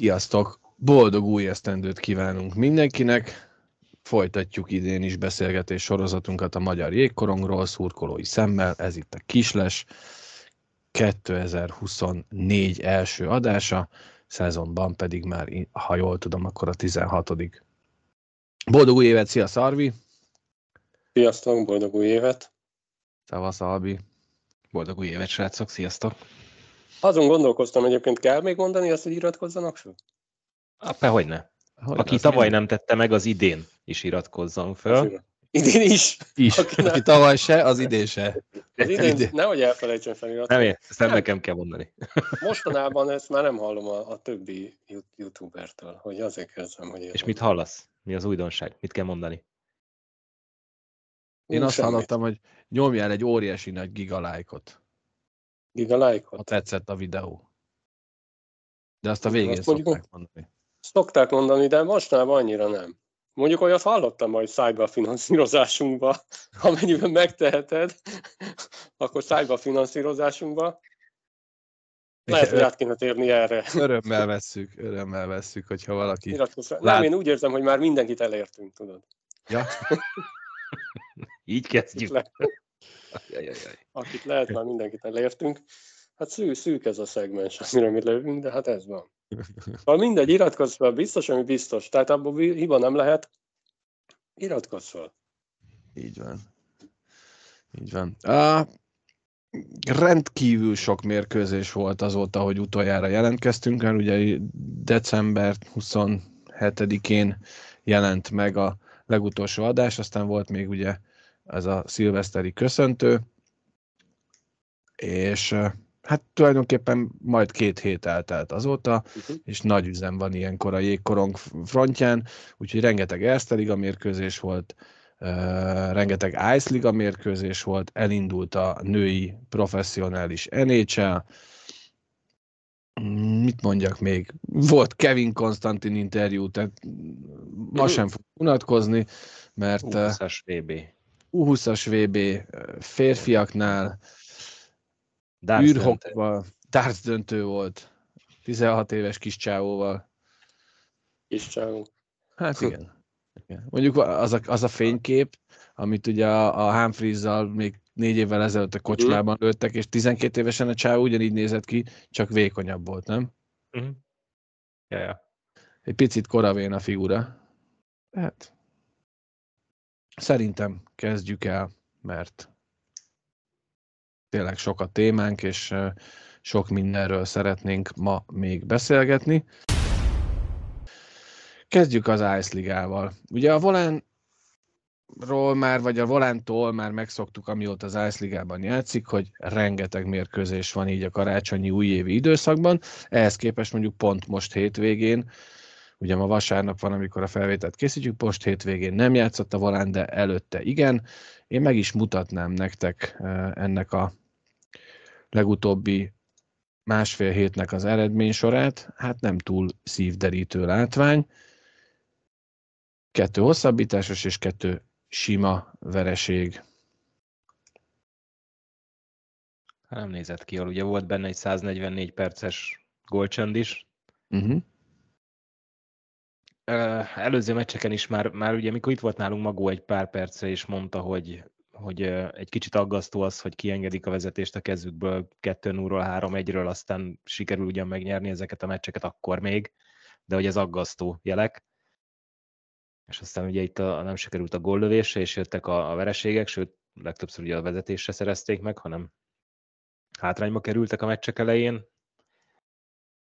Sziasztok! Boldog új esztendőt kívánunk mindenkinek! Folytatjuk idén is beszélgetés sorozatunkat a magyar jégkorongról, szurkolói szemmel, ez itt a Kisles 2024 első adása, szezonban pedig már, ha jól tudom, akkor a 16 Boldog új évet, szia Szarvi! Sziasztok, boldog új évet! Szavasz Albi! Boldog új évet, srácok, sziasztok! Azon gondolkoztam egyébként, kell még mondani azt, hogy iratkozzanak fel? Apa, hogy ne. Hogy Aki tavaly nem tette meg, az idén is iratkozzon fel. Idén is. is. Aki, Aki tavaly se, az idén se. Az idén, idén. nehogy elfelejtsen feliratkozni. Nem, ezt nem, nem nekem kell mondani. Mostanában ezt már nem hallom a, a többi youtubertől, hogy azért kezdem, hogy... És mit hallasz? Mi az újdonság? Mit kell mondani? Én azt semmit. hallottam, hogy nyomjál egy óriási nagy gigalájkot. Gigalájkot? Ha tetszett a videó. De azt a végén azt szokták mondjuk, mondani. Szokták mondani, de mostanában annyira nem. Mondjuk olyat hallottam majd szájba finanszírozásunkba, amennyiben megteheted, akkor szájba finanszírozásunkba. Lehet, hogy át kéne térni erre. Örömmel vesszük, örömmel vesszük, hogyha valaki... Lát... Nem, én úgy érzem, hogy már mindenkit elértünk, tudod. Ja. Így kezdjük. Le... Akit lehet, már mindenkit elértünk. Hát szű, szűk ez a szegmens, amire mi lövünk, de hát ez van. Ha mindegy, iratkozz fel, biztos, ami biztos. Tehát abból hiba nem lehet. Iratkozz fel. Így van. Így van. Uh, rendkívül sok mérkőzés volt azóta, hogy utoljára jelentkeztünk, mert ugye december 27-én jelent meg a legutolsó adás, aztán volt még ugye ez a szilveszteri köszöntő, és hát tulajdonképpen majd két hét eltelt azóta, uh-huh. és nagy üzem van ilyenkor a jégkorong frontján, úgyhogy rengeteg Erste Liga mérkőzés volt, uh, rengeteg Ice Liga mérkőzés volt, elindult a női professzionális NHL, mit mondjak még, volt Kevin Konstantin interjú, tehát ma sem fog unatkozni, mert... U20-as VB. U20-as VB férfiaknál, űrhokba, darts döntő volt, 16 éves kis csávóval. Kis csávó. Hát igen. igen. Mondjuk az a, az a fénykép, amit ugye a, a Humphreys-zal még négy évvel ezelőtt a kocsmában uh-huh. lőttek, és 12 évesen a csávó ugyanígy nézett ki, csak vékonyabb volt, nem? Uh-huh. Ja, ja. Egy picit koravén a figura. Hát, szerintem kezdjük el, mert tényleg sok a témánk, és sok mindenről szeretnénk ma még beszélgetni. Kezdjük az Ice Ligával. Ugye a Volán ról már, vagy a Volántól már megszoktuk, amióta az Ice Ligában játszik, hogy rengeteg mérkőzés van így a karácsonyi újévi időszakban. Ehhez képest mondjuk pont most hétvégén, ugye ma vasárnap van, amikor a felvételt készítjük, most hétvégén nem játszott a Volán, de előtte igen. Én meg is mutatnám nektek ennek a legutóbbi másfél hétnek az eredménysorát, hát nem túl szívderítő látvány. Kettő hosszabbításos és kettő sima vereség. Nem nézett ki jól, ugye volt benne egy 144 perces gólcsönd is. Uh-huh. Előző meccseken is már, már ugye, mikor itt volt nálunk Magó egy pár perce, és mondta, hogy hogy egy kicsit aggasztó az, hogy kiengedik a vezetést a kezükből 2-0-ról, 3-1-ről, aztán sikerül ugyan megnyerni ezeket a meccseket akkor még, de hogy ez aggasztó jelek. És aztán ugye itt a, nem sikerült a góllövése, és jöttek a, a vereségek, sőt, legtöbbször ugye a vezetésre szerezték meg, hanem hátrányba kerültek a meccsek elején,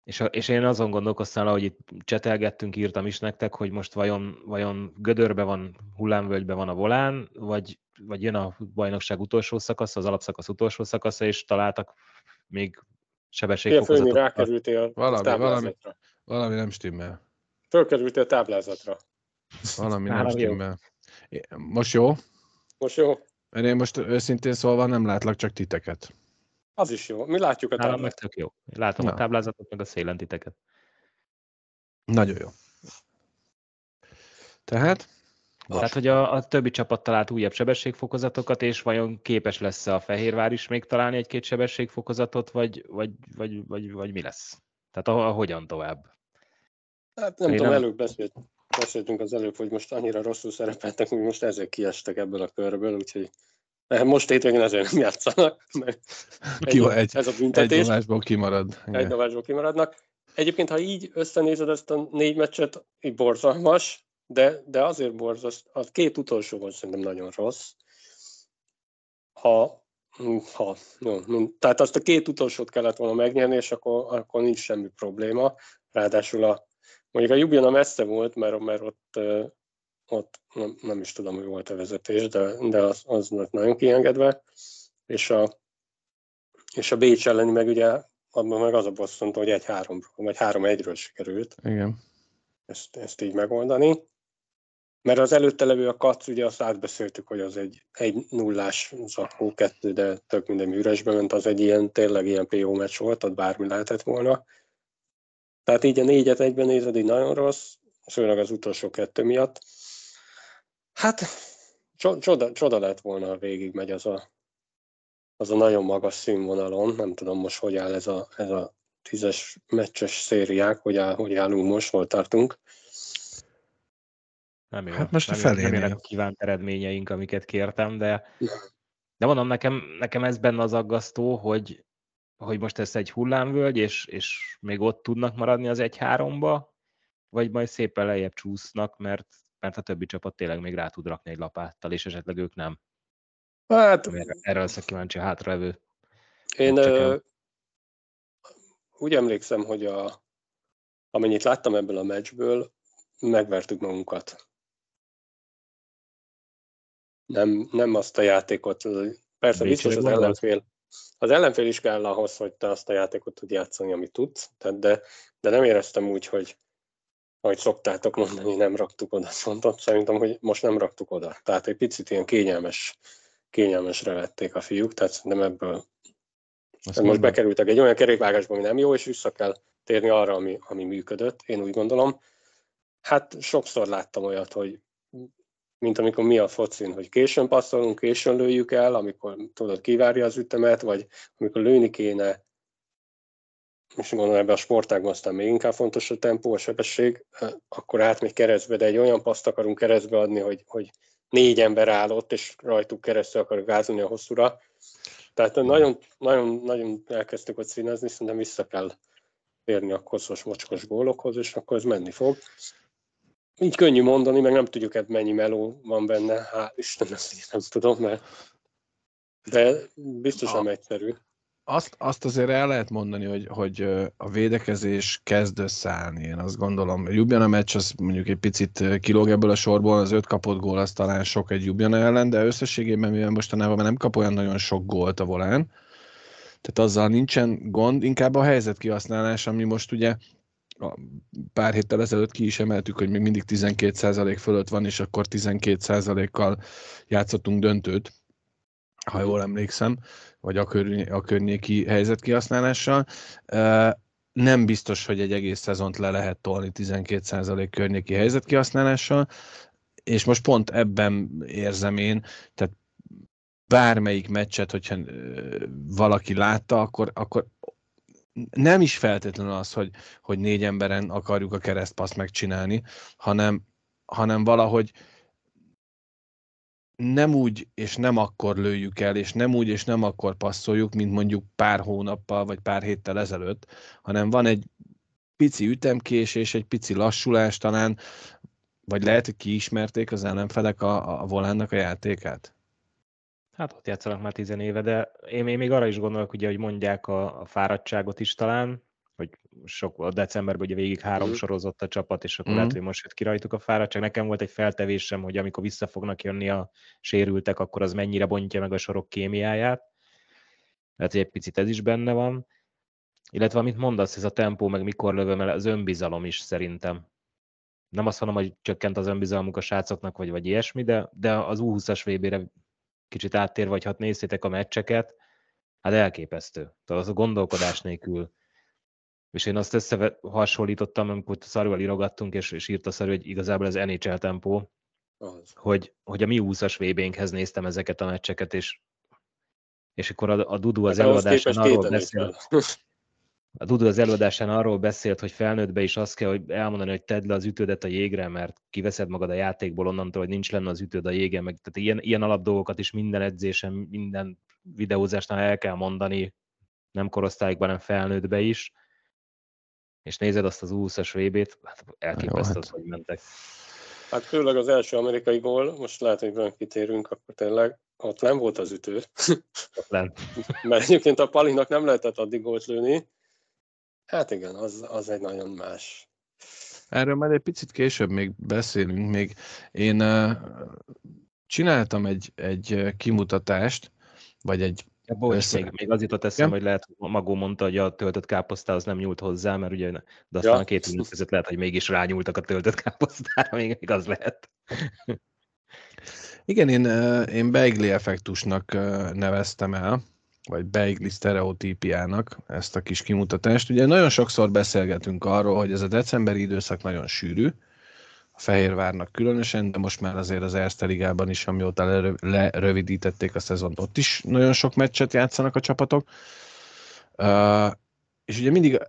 és, a, és én azon gondolkoztam, hogy itt csetelgettünk, írtam is nektek, hogy most vajon, vajon gödörbe van, hullámvölgybe van a volán, vagy, vagy jön a bajnokság utolsó szakasz, az alapszakasz utolsó szakasza, és találtak még sebességfokozatot. rákerültél valami, a valami, valami nem stimmel. Fölkerültél a táblázatra. Valami nem stimmel. Most jó? Most jó. Én most őszintén szólva nem látlak csak titeket. Az is jó. Mi látjuk a Nálam meg táblát. tök jó. Látom Na. a táblázatot, meg a szélen titeket. Nagyon jó. Tehát? Tehát, hogy a, a többi csapat talált újabb sebességfokozatokat, és vajon képes lesz a Fehérvár is még találni egy-két sebességfokozatot, vagy, vagy, vagy, vagy, vagy mi lesz? Tehát a, a hogyan tovább? Hát nem Én tudom, nem- előbb beszélt, beszéltünk az előbb, hogy most annyira rosszul szerepeltek, hogy most ezek kiestek ebből a körből, úgyhogy most hétvégén ezért nem játszanak, mert Ki egy, ez a egy büntetés, dobásból kimarad. egy Igen. dobásból kimaradnak. Egyébként, ha így összenézed ezt a négy meccset, így borzalmas, de, de azért borzas, a két utolsó volt szerintem nagyon rossz. Ha, ha jó, tehát azt a két utolsót kellett volna megnyerni, és akkor, akkor nincs semmi probléma. Ráadásul a, mondjuk a Jubjana messze volt, mert, mert ott, ott nem, nem, is tudom, hogy volt a vezetés, de, de az, az nagyon kiengedve. És a, és a Bécs elleni meg ugye abban meg az a bosszantó, hogy egy három vagy három egyről sikerült Igen. ezt, ezt így megoldani. Mert az előtte levő a kac, ugye azt átbeszéltük, hogy az egy, egy nullás zakó kettő, de tök minden üresbe ment, az egy ilyen, tényleg ilyen PO meccs volt, ott bármi lehetett volna. Tehát így a négyet egyben nézed, így nagyon rossz, főleg az utolsó kettő miatt. Hát, cso- csoda, csoda lett volna, ha végig megy az a, az a nagyon magas színvonalon. Nem tudom most, hogy áll ez a, ez a tízes meccses szériák, hogy, áll, hogy állunk most, hol tartunk. Nem jó. Hát most a nem, jön- nem felénél. jönnek a kívánt eredményeink, amiket kértem, de, de mondom, nekem, nekem ez benne az aggasztó, hogy, hogy most ez egy hullámvölgy, és, és még ott tudnak maradni az 1-3-ba, vagy majd szépen lejjebb csúsznak, mert, mert a többi csapat tényleg még rá tud rakni egy lapáttal, és esetleg ők nem. Hát Erre, erre leszek kíváncsi a hátralevő. Én ö, úgy emlékszem, hogy a, amennyit láttam ebből a meccsből, megvertük magunkat. Nem, nem azt a játékot, persze biztos az ellenfél, az ellenfél is kell ahhoz, hogy te azt a játékot tud játszani, amit tudsz, tehát de, de nem éreztem úgy, hogy ahogy szoktátok mondani, nem raktuk oda fontot, szerintem, hogy most nem raktuk oda. Tehát egy picit ilyen kényelmes, kényelmesre vették a fiúk, tehát szerintem ebből Azt most mondom. bekerültek egy olyan kerékvágásba, ami nem jó, és vissza kell térni arra, ami, ami működött, én úgy gondolom. Hát sokszor láttam olyat, hogy mint amikor mi a focin, hogy későn passzolunk, későn lőjük el, amikor tudod, kivárja az ütemet, vagy amikor lőni kéne, és gondolom ebben a sportágban aztán még inkább fontos a tempó, a sebesség, akkor átmegy keresztbe, de egy olyan paszt akarunk keresztbe adni, hogy, hogy négy ember áll ott, és rajtuk keresztül akarok gázolni a hosszúra. Tehát nagyon, nagyon, nagyon elkezdtük ott színezni, szerintem vissza kell térni a koszos, mocskos gólokhoz, és akkor ez menni fog. Így könnyű mondani, meg nem tudjuk, hogy mennyi meló van benne, hál' Istennek, hogy nem tudom, mert de biztos nem egyszerű. Azt, azt azért el lehet mondani, hogy, hogy a védekezés kezd összeállni, én azt gondolom. A Ljubljana meccs az mondjuk egy picit kilóg ebből a sorból, az öt kapott gól az talán sok egy Ljubljana ellen, de összességében, mivel mostanában már nem kap olyan nagyon sok gólt a volán, tehát azzal nincsen gond, inkább a helyzet kihasználás, ami most ugye pár héttel ezelőtt ki is emeltük, hogy még mindig 12% fölött van, és akkor 12%-kal játszottunk döntőt, ha jól emlékszem, vagy a, környé- a környéki helyzet kihasználással. Nem biztos, hogy egy egész szezont le lehet tolni 12% környéki helyzet kihasználással, és most pont ebben érzem én, tehát bármelyik meccset, hogyha valaki látta, akkor, akkor nem is feltétlenül az, hogy, hogy négy emberen akarjuk a keresztpaszt megcsinálni, hanem, hanem valahogy nem úgy és nem akkor lőjük el, és nem úgy és nem akkor passzoljuk, mint mondjuk pár hónappal vagy pár héttel ezelőtt, hanem van egy pici ütemkésés, egy pici lassulás talán, vagy lehet, hogy kiismerték az ellenfelek a, a volánnak a játékát? Hát ott játszanak már tizen éve, de én, én még arra is gondolok, ugye, hogy mondják a, a fáradtságot is talán, hogy sok a decemberben ugye végig három Mhm. sorozott a csapat, és akkor Mhm. lehet, hogy most jött ki rajtuk a fáradtság. Nekem volt egy feltevésem, hogy amikor vissza fognak jönni a sérültek, akkor az mennyire bontja meg a sorok kémiáját. Lehet, hogy egy picit ez is benne van. Illetve amit mondasz, ez a tempó, meg mikor lövöm el, az önbizalom is szerintem. Nem azt mondom, hogy csökkent az önbizalmuk a srácoknak, vagy, vagy ilyesmi, de, de az U20-as VB-re kicsit áttér, vagy hát nézzétek a meccseket, Hát elképesztő. Tehát az a gondolkodás nélkül. És én azt összehasonlítottam, amikor szarúval írogattunk, és, és írt a szarú, hogy igazából az NHL tempó, az. Hogy, hogy a mi 20-as VB-nkhez néztem ezeket a meccseket, és, és akkor a, a Dudu az előadásán arról beszél, a Dudu az előadásán arról beszélt, hogy felnőttbe is azt kell, hogy elmondani, hogy tedd le az ütődet a jégre, mert kiveszed magad a játékból onnantól, hogy nincs lenne az ütőd a jégen, meg tehát ilyen, ilyen alapdolgokat is minden edzésen, minden videózásnál el kell mondani, nem korosztályokban, hanem felnőttbe is. És nézed azt az 20-as VB-t, hát elképesztő hát. hogy mentek. Hát főleg az első amerikai gól, most lehet, hogy kitérünk, akkor tényleg ott nem volt az ütő. Ott nem. Mert egyébként a Palinak nem lehetett addig gólt lőni, Hát igen, az, az egy nagyon más. Erről majd egy picit később még beszélünk. Még én uh, csináltam egy, egy kimutatást, vagy egy bocs, össze... még, az jutott eszem, hogy lehet, Magó mondta, hogy a töltött káposztához nem nyúlt hozzá, mert ugye, de aztán ja. a két minut között lehet, hogy mégis rányúltak a töltött káposztára, még, még az lehet. Igen, én, én Beigli effektusnak neveztem el, vagy beigli sztereotípiának ezt a kis kimutatást. Ugye nagyon sokszor beszélgetünk arról, hogy ez a decemberi időszak nagyon sűrű, Fehérvárnak különösen, de most már azért az Erste Ligában is, amióta lerövidítették a szezont, ott is nagyon sok meccset játszanak a csapatok. És ugye mindig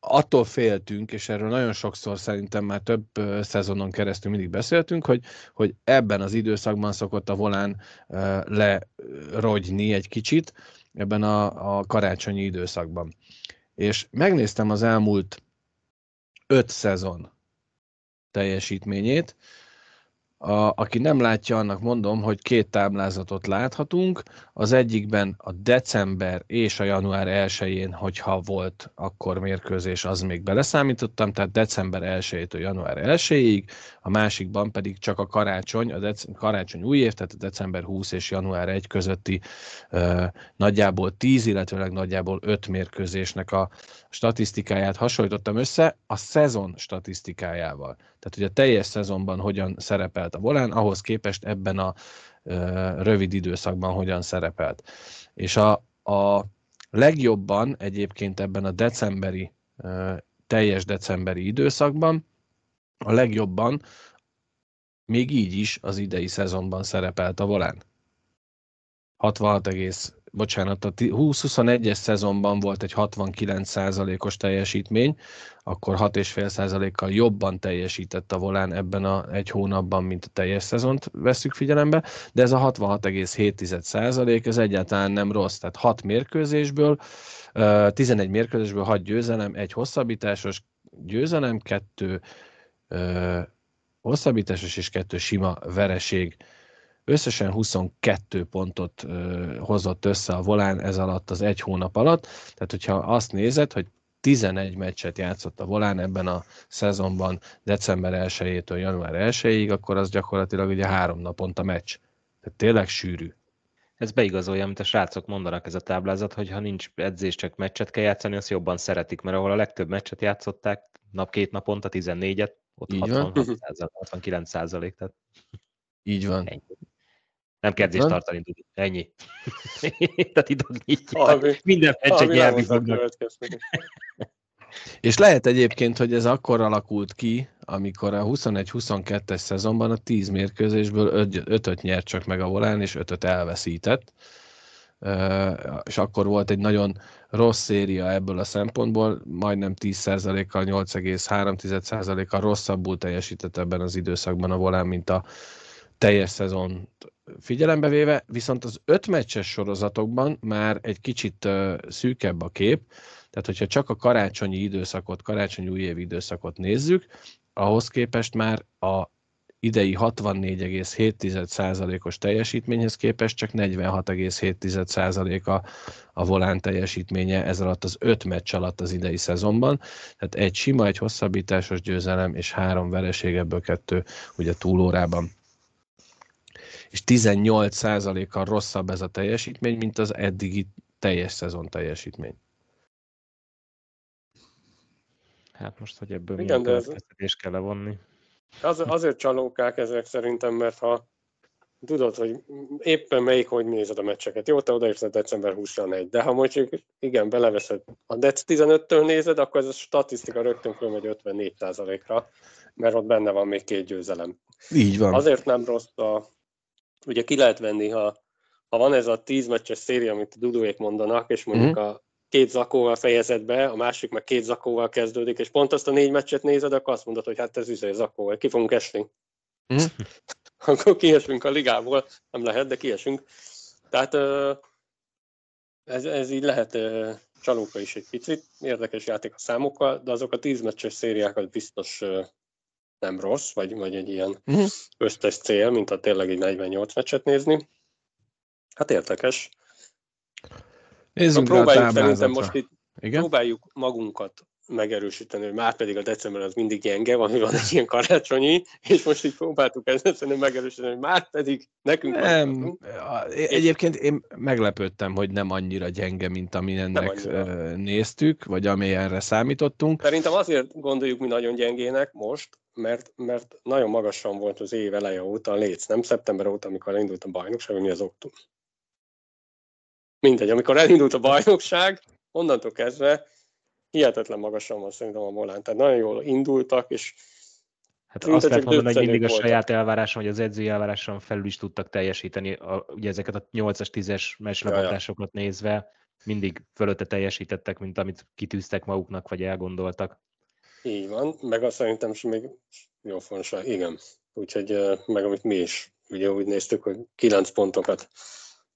attól féltünk, és erről nagyon sokszor szerintem már több szezonon keresztül mindig beszéltünk, hogy, hogy ebben az időszakban szokott a volán uh, lerogyni egy kicsit, ebben a, a karácsonyi időszakban. És megnéztem az elmúlt öt szezon teljesítményét, a, aki nem látja, annak mondom, hogy két táblázatot láthatunk. Az egyikben a december és a január 1-én, hogyha volt akkor mérkőzés, az még beleszámítottam, tehát december 1-től január 1-ig, a másikban pedig csak a karácsony, a dec- karácsony új év, tehát a december 20 és január 1 közötti uh, nagyjából 10, illetve nagyjából 5 mérkőzésnek a statisztikáját hasonlítottam össze a szezon statisztikájával. Tehát, hogy a teljes szezonban hogyan szerepelt a volán, ahhoz képest ebben a rövid időszakban hogyan szerepelt. És a, a legjobban egyébként ebben a decemberi, teljes decemberi időszakban, a legjobban még így is az idei szezonban szerepelt a volán. 66, bocsánat, a 20-21-es szezonban volt egy 69%-os teljesítmény, akkor 6,5%-kal jobban teljesített a volán ebben a egy hónapban, mint a teljes szezont veszük figyelembe, de ez a 66,7% ez egyáltalán nem rossz, tehát 6 mérkőzésből, 11 mérkőzésből 6 győzelem, egy hosszabbításos győzelem, 2 hosszabbításos és 2 sima vereség Összesen 22 pontot hozott össze a volán ez alatt az egy hónap alatt. Tehát, hogyha azt nézed, hogy 11 meccset játszott a volán ebben a szezonban december 1-től január 1-ig, akkor az gyakorlatilag ugye három naponta meccs. Tehát tényleg sűrű. Ez beigazolja, amit a srácok mondanak ez a táblázat, hogy ha nincs edzés, csak meccset kell játszani, azt jobban szeretik, mert ahol a legtöbb meccset játszották, nap két naponta, 14-et, ott 66 69 százalék. Tehát... Így van. Ennyi. Nem kell edzést tartani, tudod. Ennyi. Tehát nyitja. Minden meccs egy És lehet egyébként, hogy ez akkor alakult ki, amikor a 21-22-es szezonban a 10 mérkőzésből 5-öt nyert csak meg a volán, és 5-öt elveszített. És akkor volt egy nagyon rossz széria ebből a szempontból, majdnem 10%-kal, 8,3%-kal rosszabbul teljesített ebben az időszakban a volán, mint a teljes szezon figyelembe véve, viszont az öt meccses sorozatokban már egy kicsit szűkebb a kép, tehát hogyha csak a karácsonyi időszakot, karácsonyi újévi időszakot nézzük, ahhoz képest már a idei 64,7%-os teljesítményhez képest csak 46,7% a, a volán teljesítménye ez alatt az öt meccs alatt az idei szezonban. Tehát egy sima, egy hosszabbításos győzelem és három vereség, ebből kettő ugye túlórában és 18%-kal rosszabb ez a teljesítmény, mint az eddigi teljes szezon teljesítmény. Hát most, hogy ebből Igen, milyen ez... kell levonni. Az, azért csalókák ezek szerintem, mert ha tudod, hogy éppen melyik, hogy nézed a meccseket. Jó, te odaérted december 21, de ha mondjuk igen, beleveszed, a dec 15-től nézed, akkor ez a statisztika rögtön fölmegy 54% ra mert ott benne van még két győzelem. Így van. Azért nem rossz a, ugye ki lehet venni, ha, ha van ez a 10 meccses széria, amit a dudóék mondanak, és mondjuk mm. a két zakóval fejezed be, a másik meg két zakóval kezdődik, és pont azt a négy meccset nézed, akkor azt mondod, hogy hát ez üzé zakó, ki fogunk esni. Mm. akkor kiesünk a ligából, nem lehet, de kiesünk. Tehát ez, ez így lehet csalóka is egy picit, érdekes játék a számokkal, de azok a tíz meccses szériákat biztos nem rossz, vagy, vagy egy ilyen uh-huh. ösztös cél, mint a tényleg egy 48 meccset nézni. Hát érdekes. Nézzünk próbáljuk szerintem most itt Igen? próbáljuk magunkat megerősíteni, hogy már pedig a december az mindig gyenge, van, van egy ilyen karácsonyi, és most így próbáltuk ezt szerintem megerősíteni, hogy már pedig nekünk nem, van. Egyébként én meglepődtem, hogy nem annyira gyenge, mint ami ennek néztük, vagy amilyenre számítottunk. Szerintem azért gondoljuk mi nagyon gyengének most, mert, mert nagyon magasan volt az év eleje óta a léc, nem szeptember óta, amikor elindult a bajnokság, mi az október. Mindegy, amikor elindult a bajnokság, onnantól kezdve hihetetlen magasan van szerintem a Molán. Tehát nagyon jól indultak, és Hát azt lehet mondani, hogy mindig a saját elváráson, vagy az edzői elváráson felül is tudtak teljesíteni, a, ugye ezeket a 8-as, 10-es meccslebontásokat ja, ja. nézve, mindig fölötte teljesítettek, mint amit kitűztek maguknak, vagy elgondoltak. Így van, meg azt szerintem is még jó fontos, igen. Úgyhogy meg amit mi is, ugye úgy néztük, hogy 9 pontokat,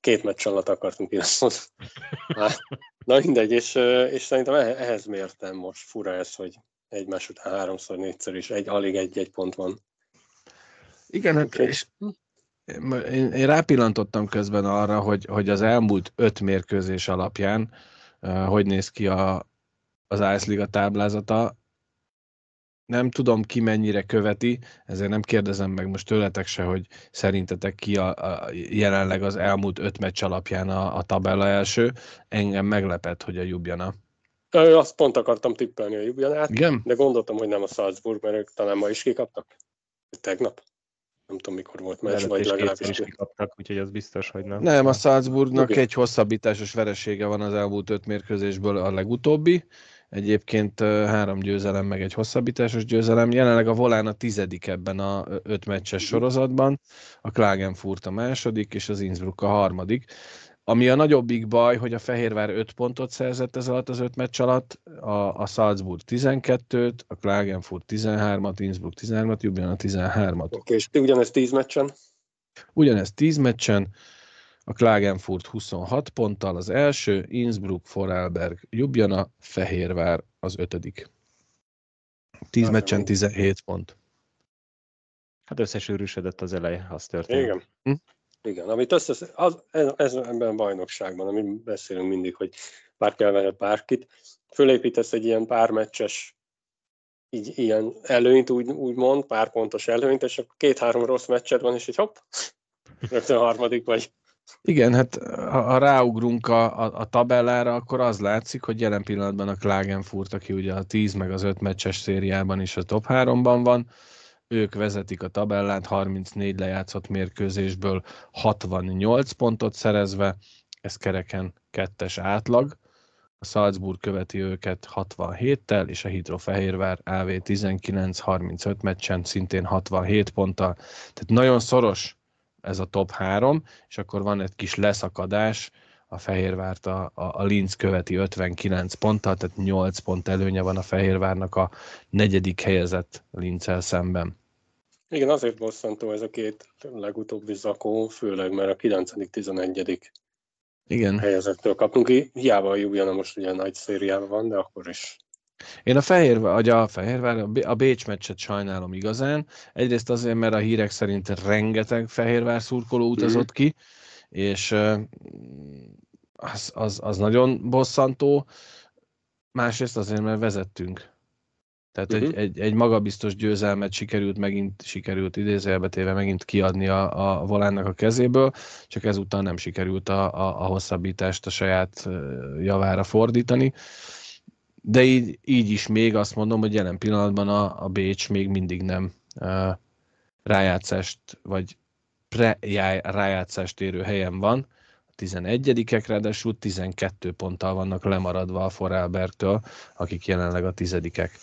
két meccs alatt akartunk 9 pontot. Na mindegy, és, és szerintem ehhez mértem most fura ez, hogy egymás után háromszor, négyszer is egy, alig egy-egy pont van. Igen, hát és én, én rápillantottam közben arra, hogy, hogy az elmúlt öt mérkőzés alapján uh, hogy néz ki a, az Ice Liga táblázata nem tudom ki mennyire követi, ezért nem kérdezem meg most tőletek se, hogy szerintetek ki a, a jelenleg az elmúlt öt meccs alapján a, a tabella első. Engem meglepett, hogy a Jubjana. Azt pont akartam tippelni a Jubjanát, Igen? de gondoltam, hogy nem a Salzburg, mert ők talán ma is kikaptak. Tegnap. Nem tudom, mikor volt meccs, vagy legalábbis is kikaptak, úgyhogy az biztos, hogy nem. Nem, a Salzburgnak okay. egy hosszabbításos veresége van az elmúlt öt mérkőzésből a legutóbbi, Egyébként három győzelem, meg egy hosszabbításos győzelem. Jelenleg a Volán a tizedik ebben a öt meccses sorozatban, a Klagenfurt a második, és az Innsbruck a harmadik. Ami a nagyobbik baj, hogy a Fehérvár 5 pontot szerzett ez alatt az öt meccs alatt, a, a Salzburg 12-t, a Klagenfurt 13-at, Innsbruck 13-at, Ljubljana 13-at. Oké, okay, és ugyanez 10 meccsen? Ugyanez 10 meccsen, a Klagenfurt 26 ponttal az első, Innsbruck, Forelberg, Ljubljana, Fehérvár az ötödik. 10 meccsen 17 pont. Hát összesűrűsödött az eleje, az történt. Igen. Hm? Igen, amit össze, az, ez, ez ebben a bajnokságban, amit beszélünk mindig, hogy pár kell venni bárkit, fölépítesz egy ilyen pármeccses így, ilyen előnyt, úgy, úgy mond, pár pontos előnyt, és akkor két-három rossz meccset van, és így hopp, rögtön harmadik vagy. Igen, hát ha ráugrunk a, a, a tabellára, akkor az látszik, hogy jelen pillanatban a Klagenfurt, aki ugye a 10 meg az 5 meccses szériában is a top 3-ban van, ők vezetik a tabellát 34 lejátszott mérkőzésből 68 pontot szerezve, ez kereken kettes átlag. A Salzburg követi őket 67-tel, és a Hidrofehérvár AV 19-35 meccsen szintén 67 ponttal. Tehát nagyon szoros ez a top 3, és akkor van egy kis leszakadás, a Fehérvárt a, a, a Linz követi 59 ponttal, tehát 8 pont előnye van a Fehérvárnak a negyedik helyezett Linzzel szemben. Igen, azért bosszantó ez a két legutóbbi zakó, főleg mert a 9.-11. Igen. helyezettől kapunk ki. Hiába a Jubjana most ugye nagy szériában van, de akkor is én a Fehérvár, vagy a Fehérvár, a Bécs meccset sajnálom igazán. Egyrészt azért, mert a hírek szerint rengeteg Fehérvár szurkoló utazott mhm. ki, és az, az, az nagyon bosszantó. Másrészt azért, mert vezettünk. Tehát uh-huh. egy, mhm. egy, egy magabiztos győzelmet sikerült megint, sikerült idézőjelbe téve megint kiadni a, a volánnak a kezéből, csak ezúttal nem sikerült a, a, a hosszabbítást a saját javára fordítani de így, így is még azt mondom, hogy jelen pillanatban a, a Bécs még mindig nem uh, rájátszást, vagy pre-rájátszást érő helyen van, a 11-ek, ráadásul 12 ponttal vannak lemaradva a Forelbertől, akik jelenleg a tizedikek.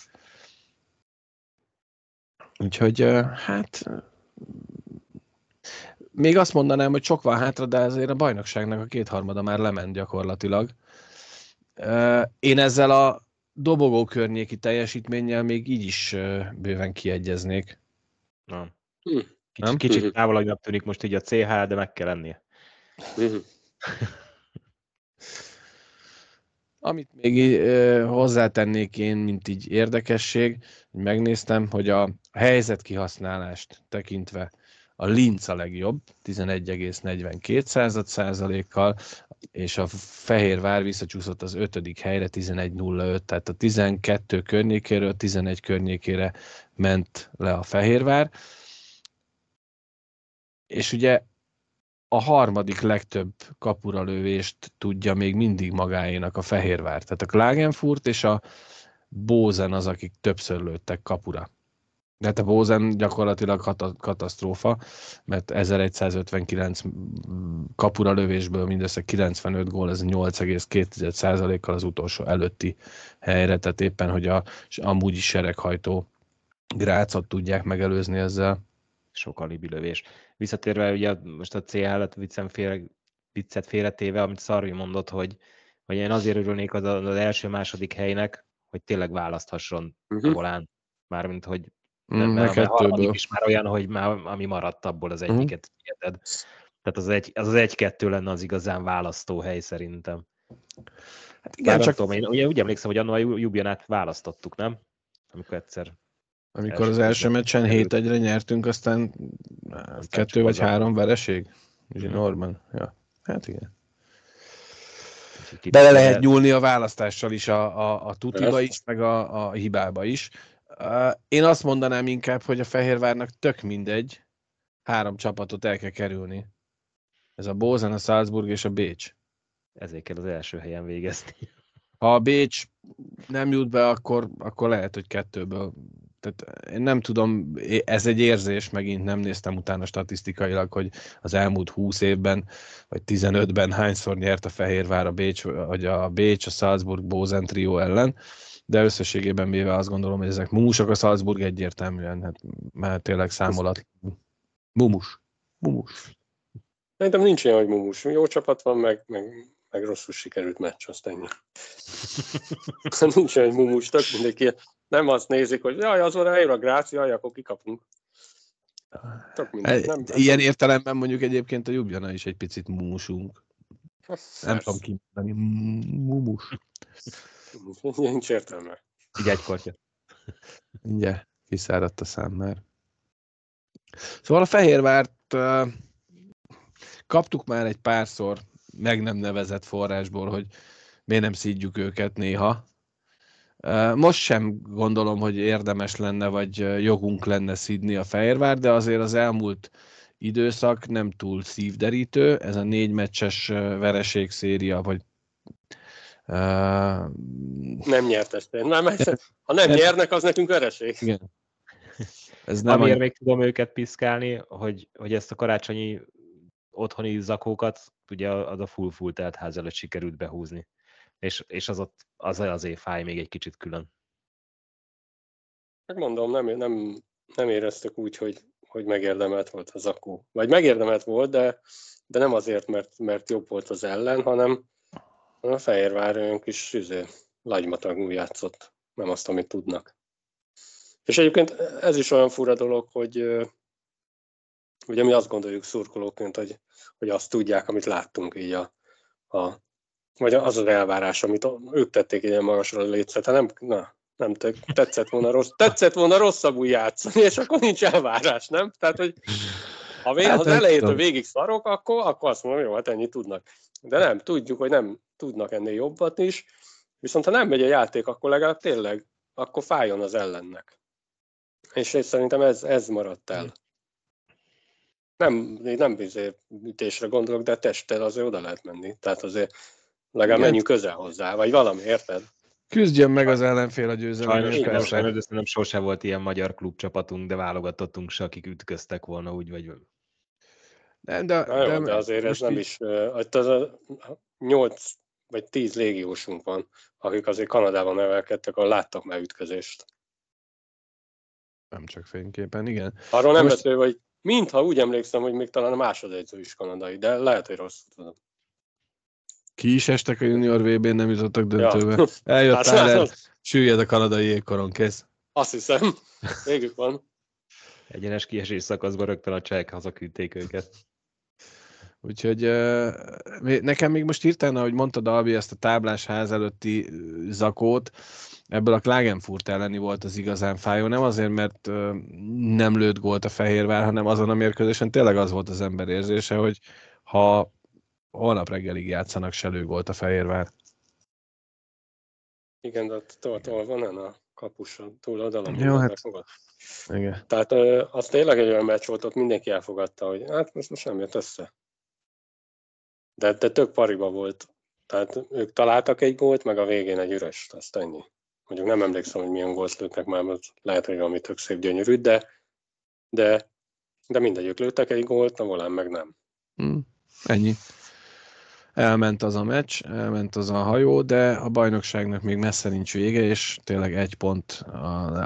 Úgyhogy hát még azt mondanám, hogy sok van hátra, de azért a bajnokságnak a kétharmada már lement gyakorlatilag. Én ezzel a dobogó környéki teljesítménnyel még így is bőven kiegyeznék. Na. Hm. Kicsit, kicsit távolabbnak tűnik most így a CH, de meg kell lennie. Hm. Amit még hozzátennék én, mint így érdekesség, hogy megnéztem, hogy a helyzet kihasználást tekintve a Linz a legjobb, 11,42 százalékkal, és a Fehérvár visszacsúszott az ötödik helyre 11.05, tehát a 12 környékéről 11 környékére ment le a Fehérvár. És ugye a harmadik legtöbb kapura lövést tudja még mindig magáénak a Fehérvár. Tehát a Klagenfurt és a Bózen az, akik többször lőttek kapura. De hát a Bózen gyakorlatilag katasztrófa, mert 1159 kapura lövésből mindössze 95 gól, ez 8,2%-kal az utolsó előtti helyre, tehát éppen, hogy a amúgy is sereghajtó Grácot tudják megelőzni ezzel. Sok alibi lövés. Visszatérve ugye most a CH-et viccem félre, viccet félretéve, amit Szarvi mondott, hogy, hogy én azért örülnék az, az első második helynek, hogy tényleg választhasson uh-huh. a volán. Mármint, hogy Mm, mert, mert is már olyan, hogy már, ami maradt abból az egyiket mm. Tehát az, egy, az az egy-kettő lenne az igazán választó hely szerintem. Hát igen, Bár csak... Tudom, én ugye úgy emlékszem, hogy annól a Jubjanát választottuk, nem? Amikor egyszer... Amikor az első meccsen 7 1 nyertünk, aztán aztán kettő vagy három vereség? Ugye mm. Norman. Ja. Hát igen. Bele lehet nyúlni a választással is, a, a, a tutiba is, meg a, a hibába is. Én azt mondanám inkább, hogy a Fehérvárnak tök mindegy, három csapatot el kell kerülni. Ez a Bózen, a Salzburg és a Bécs. Ezért kell az első helyen végezni. Ha a Bécs nem jut be, akkor, akkor lehet, hogy kettőből. Tehát én nem tudom, ez egy érzés, megint nem néztem utána statisztikailag, hogy az elmúlt 20 évben, vagy 15-ben hányszor nyert a Fehérvár a Bécs, vagy a Bécs, a Salzburg, Bózen trió ellen de összességében véve azt gondolom, hogy ezek mumusok, a Salzburg egyértelműen, hát már tényleg számolat. Mumus. Mumus. Szerintem nincs olyan, hogy mumus. Jó csapat van, meg, meg, meg rosszul sikerült meccs, azt ennyi. nincs olyan, hogy mumus, tök mindenki. Nem azt nézik, hogy jaj, az van a Gráci, jaj, akkor kikapunk. Tök mindegy, nem, nem, Ilyen értelemben mondjuk egyébként a Jubjana is egy picit mumusunk. Nem tudom kimondani. Mumus. Nincs értelme. Így egy kortya. Ugye, kiszáradt a szám már. Szóval a Fehérvárt uh, kaptuk már egy párszor meg nem nevezett forrásból, hogy miért nem szídjuk őket néha. Uh, most sem gondolom, hogy érdemes lenne, vagy jogunk lenne szídni a Fehérvár, de azért az elmúlt időszak nem túl szívderítő. Ez a négy meccses vereségszéria, vagy Uh, nem nyert ezt. Nem, ha nem nyernek, az nekünk vereség. Igen. Ez nem Amiért a... még tudom őket piszkálni, hogy, hogy ezt a karácsonyi otthoni zakókat, ugye az a full-full telt ház előtt sikerült behúzni. És, és az ott az azért fáj még egy kicsit külön. Megmondom, nem, nem, nem éreztük úgy, hogy, hogy megérdemelt volt a zakó. Vagy megérdemelt volt, de, de nem azért, mert, mert jobb volt az ellen, hanem, a Fehérvár olyan kis üzé, lagymatagul játszott, nem azt, amit tudnak. És egyébként ez is olyan fura dolog, hogy ugye mi azt gondoljuk szurkolóként, hogy, hogy azt tudják, amit láttunk így a, a vagy az az elvárás, amit ők tették ilyen magasra a létszet, nem, na, nem tetszett volna, rossz, tetszett volna rosszabbul játszani, és akkor nincs elvárás, nem? Tehát, hogy ha vég, hát, az elejétől végig szarok, akkor, akkor azt mondom, jó, hát ennyi tudnak. De nem, tudjuk, hogy nem tudnak ennél jobbat is, viszont ha nem megy a játék, akkor legalább tényleg, akkor fájjon az ellennek. És én szerintem ez, ez maradt el. Nem, nem bizony ütésre gondolok, de testtel azért oda lehet menni. Tehát azért legalább Igen. menjünk közel hozzá, vagy valami, érted? Küzdjön meg az ellenfél a győzelemért. Sajnos, sajnos, nem sose volt ilyen magyar klubcsapatunk, de válogatottunk se, akik ütköztek volna úgy, vagy De, de, Na jó, de azért ez nem így... is, az a 8 vagy 10 légiósunk van, akik azért Kanadában nevelkedtek, ahol láttak már ütközést. Nem csak fényképen, igen. Arról nem Most... beszélve, hogy mintha úgy emlékszem, hogy még talán a másodedző is kanadai, de lehet, hogy rossz tudom. Ki is estek a junior VB-n, nem jutottak döntőbe. Ja. Eljött hát, Tyler, süllyed a kanadai jégkoron, kész. Azt hiszem, végük van. Egyenes kiesés szakaszban rögtön a csehek hazaküldték őket. Úgyhogy nekem még most hirtelen, ahogy mondtad, Albi, ezt a táblás ház előtti zakót, ebből a Klagenfurt elleni volt az igazán fájó. Nem azért, mert nem lőtt gólt a Fehérvár, hanem azon a mérkőzésen tényleg az volt az ember érzése, hogy ha holnap reggelig játszanak, se lő gólt a Fehérvár. Igen, de ott van a kapuson túloldalon. Jó, hát, igen. Tehát az tényleg egy olyan meccs volt, ott mindenki elfogadta, hogy hát most, most nem jött össze. De, de tök pariba volt. Tehát ők találtak egy gólt, meg a végén egy üres, azt ennyi. Mondjuk nem emlékszem, hogy milyen gólt lőttek már, mert lehet, hogy valami tök szép gyönyörű, de, de, de mindegyük lőttek egy gólt, a volán meg nem. Hmm, ennyi elment az a meccs, elment az a hajó, de a bajnokságnak még messze nincs vége, és tényleg egy pont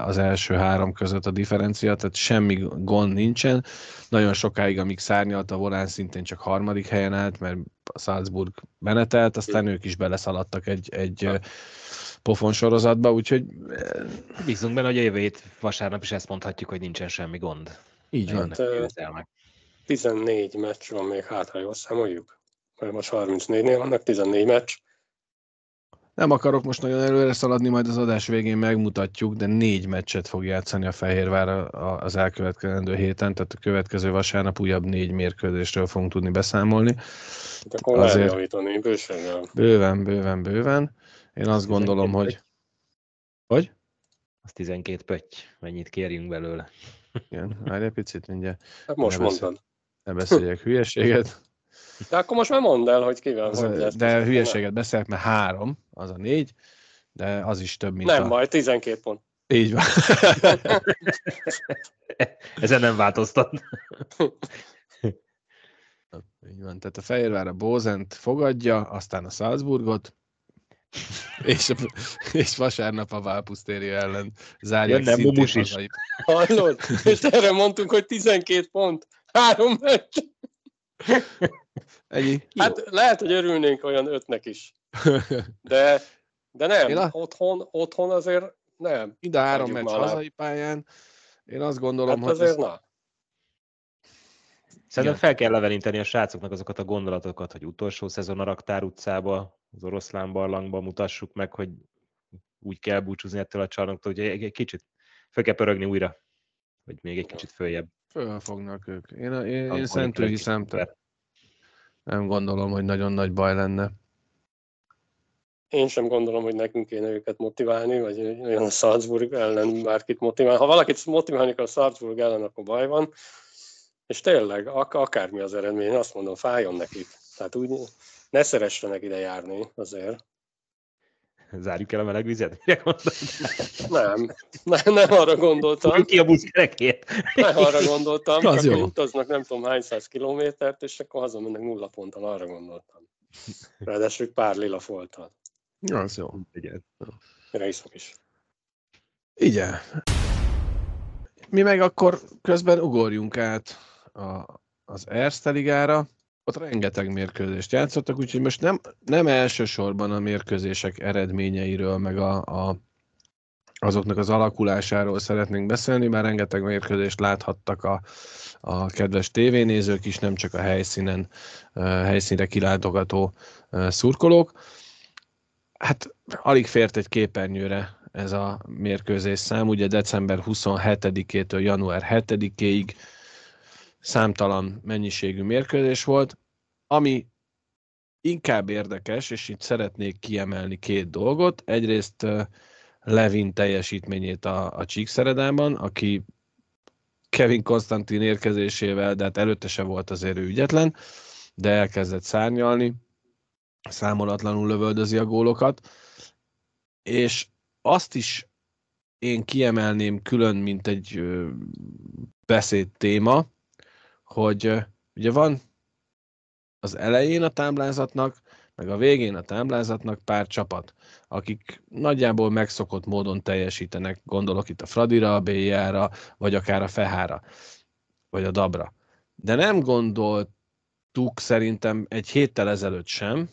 az első három között a differencia, tehát semmi gond nincsen. Nagyon sokáig, amíg szárnyalt a volán, szintén csak harmadik helyen állt, mert a Salzburg menetelt, aztán ők is beleszaladtak egy, egy pofon sorozatba, úgyhogy... Bízunk benne, hogy a jövő hét vasárnap is ezt mondhatjuk, hogy nincsen semmi gond. Így van. Hát, 14 meccs van még hátra, jól számoljuk? Mert most 34-nél vannak, 14 meccs. Nem akarok most nagyon előre szaladni, majd az adás végén megmutatjuk, de négy meccset fog játszani a Fehérvár az elkövetkezendő héten, tehát a következő vasárnap újabb négy mérkőzésről fogunk tudni beszámolni. Hát akkor Azért javítani, bőven, bőven, bőven, bőven. Én azt gondolom, hogy... Pötty. Hogy? Az 12 pötty. Mennyit kérjünk belőle? Igen, várj egy picit mindjárt. Hát most ne mondtad. Ne beszéljek hülyeséget. De akkor most már mondd el, hogy kivel az, hogy lesz. De hülyeséget beszélek, mert három, az a négy, de az is több, mint Nem, a... majd 12 pont. Így van. Ezen nem változtat. Így van, tehát a Fehérvár a Bózent fogadja, aztán a Salzburgot, és, és vasárnap a Válpusztéria ellen zárják Jönne Mumus is. Hallod? És erre mondtunk, hogy 12 pont, három meccs. Ennyi. Hát Jó. lehet, hogy örülnénk olyan ötnek is. De, de nem, a... otthon, otthon azért nem. Ide három meccs hazai pályán. Én azt gondolom, hát hogy... Ez... Na. Szerintem fel kell levelinteni a srácoknak azokat a gondolatokat, hogy utolsó szezon a Raktár utcába, az oroszlán barlangba mutassuk meg, hogy úgy kell búcsúzni ettől a csarnoktól, hogy egy kicsit fel kell pörögni újra, vagy még egy kicsit följebb. Föl fognak ők. Én, én, én szentül hiszem, te. nem gondolom, hogy nagyon nagy baj lenne. Én sem gondolom, hogy nekünk kéne őket motiválni, vagy olyan a Salzburg ellen bárkit motiválni. Ha valakit motiválni a Salzburg ellen, akkor baj van. És tényleg, ak- akármi az eredmény, azt mondom, fájjon nekik. Tehát úgy ne szeressenek ide járni azért. Zárjuk el a meleg vizet? Nem, nem, nem arra gondoltam. Ki a buszkerekért? Nem arra gondoltam, az akkor jó. utaznak nem tudom hány száz kilométert, és akkor hazamennek nulla ponton, arra gondoltam. Ráadásul pár lila folttal. Az jó. Igen. Mire iszok is. Igen. Mi meg akkor közben ugorjunk át a, az Erste ligára ott rengeteg mérkőzést játszottak, úgyhogy most nem, nem elsősorban a mérkőzések eredményeiről, meg a, a, azoknak az alakulásáról szeretnénk beszélni, mert rengeteg mérkőzést láthattak a, a kedves tévénézők is, nem csak a helyszínen, helyszínre kilátogató szurkolók. Hát alig fért egy képernyőre ez a mérkőzés szám, ugye december 27-től január 7-ig számtalan mennyiségű mérkőzés volt. Ami inkább érdekes, és itt szeretnék kiemelni két dolgot. Egyrészt Levin teljesítményét a, a Csíkszeredában, aki Kevin Konstantin érkezésével, de hát előtte se volt azért ő ügyetlen, de elkezdett szárnyalni, számolatlanul lövöldözi a gólokat, és azt is én kiemelném külön, mint egy beszéd téma, hogy Ugye van az elején a táblázatnak, meg a végén a táblázatnak pár csapat, akik nagyjából megszokott módon teljesítenek, gondolok itt a Fradira, a BR-ra, vagy akár a Fehára, vagy a Dabra. De nem gondoltuk szerintem egy héttel ezelőtt sem,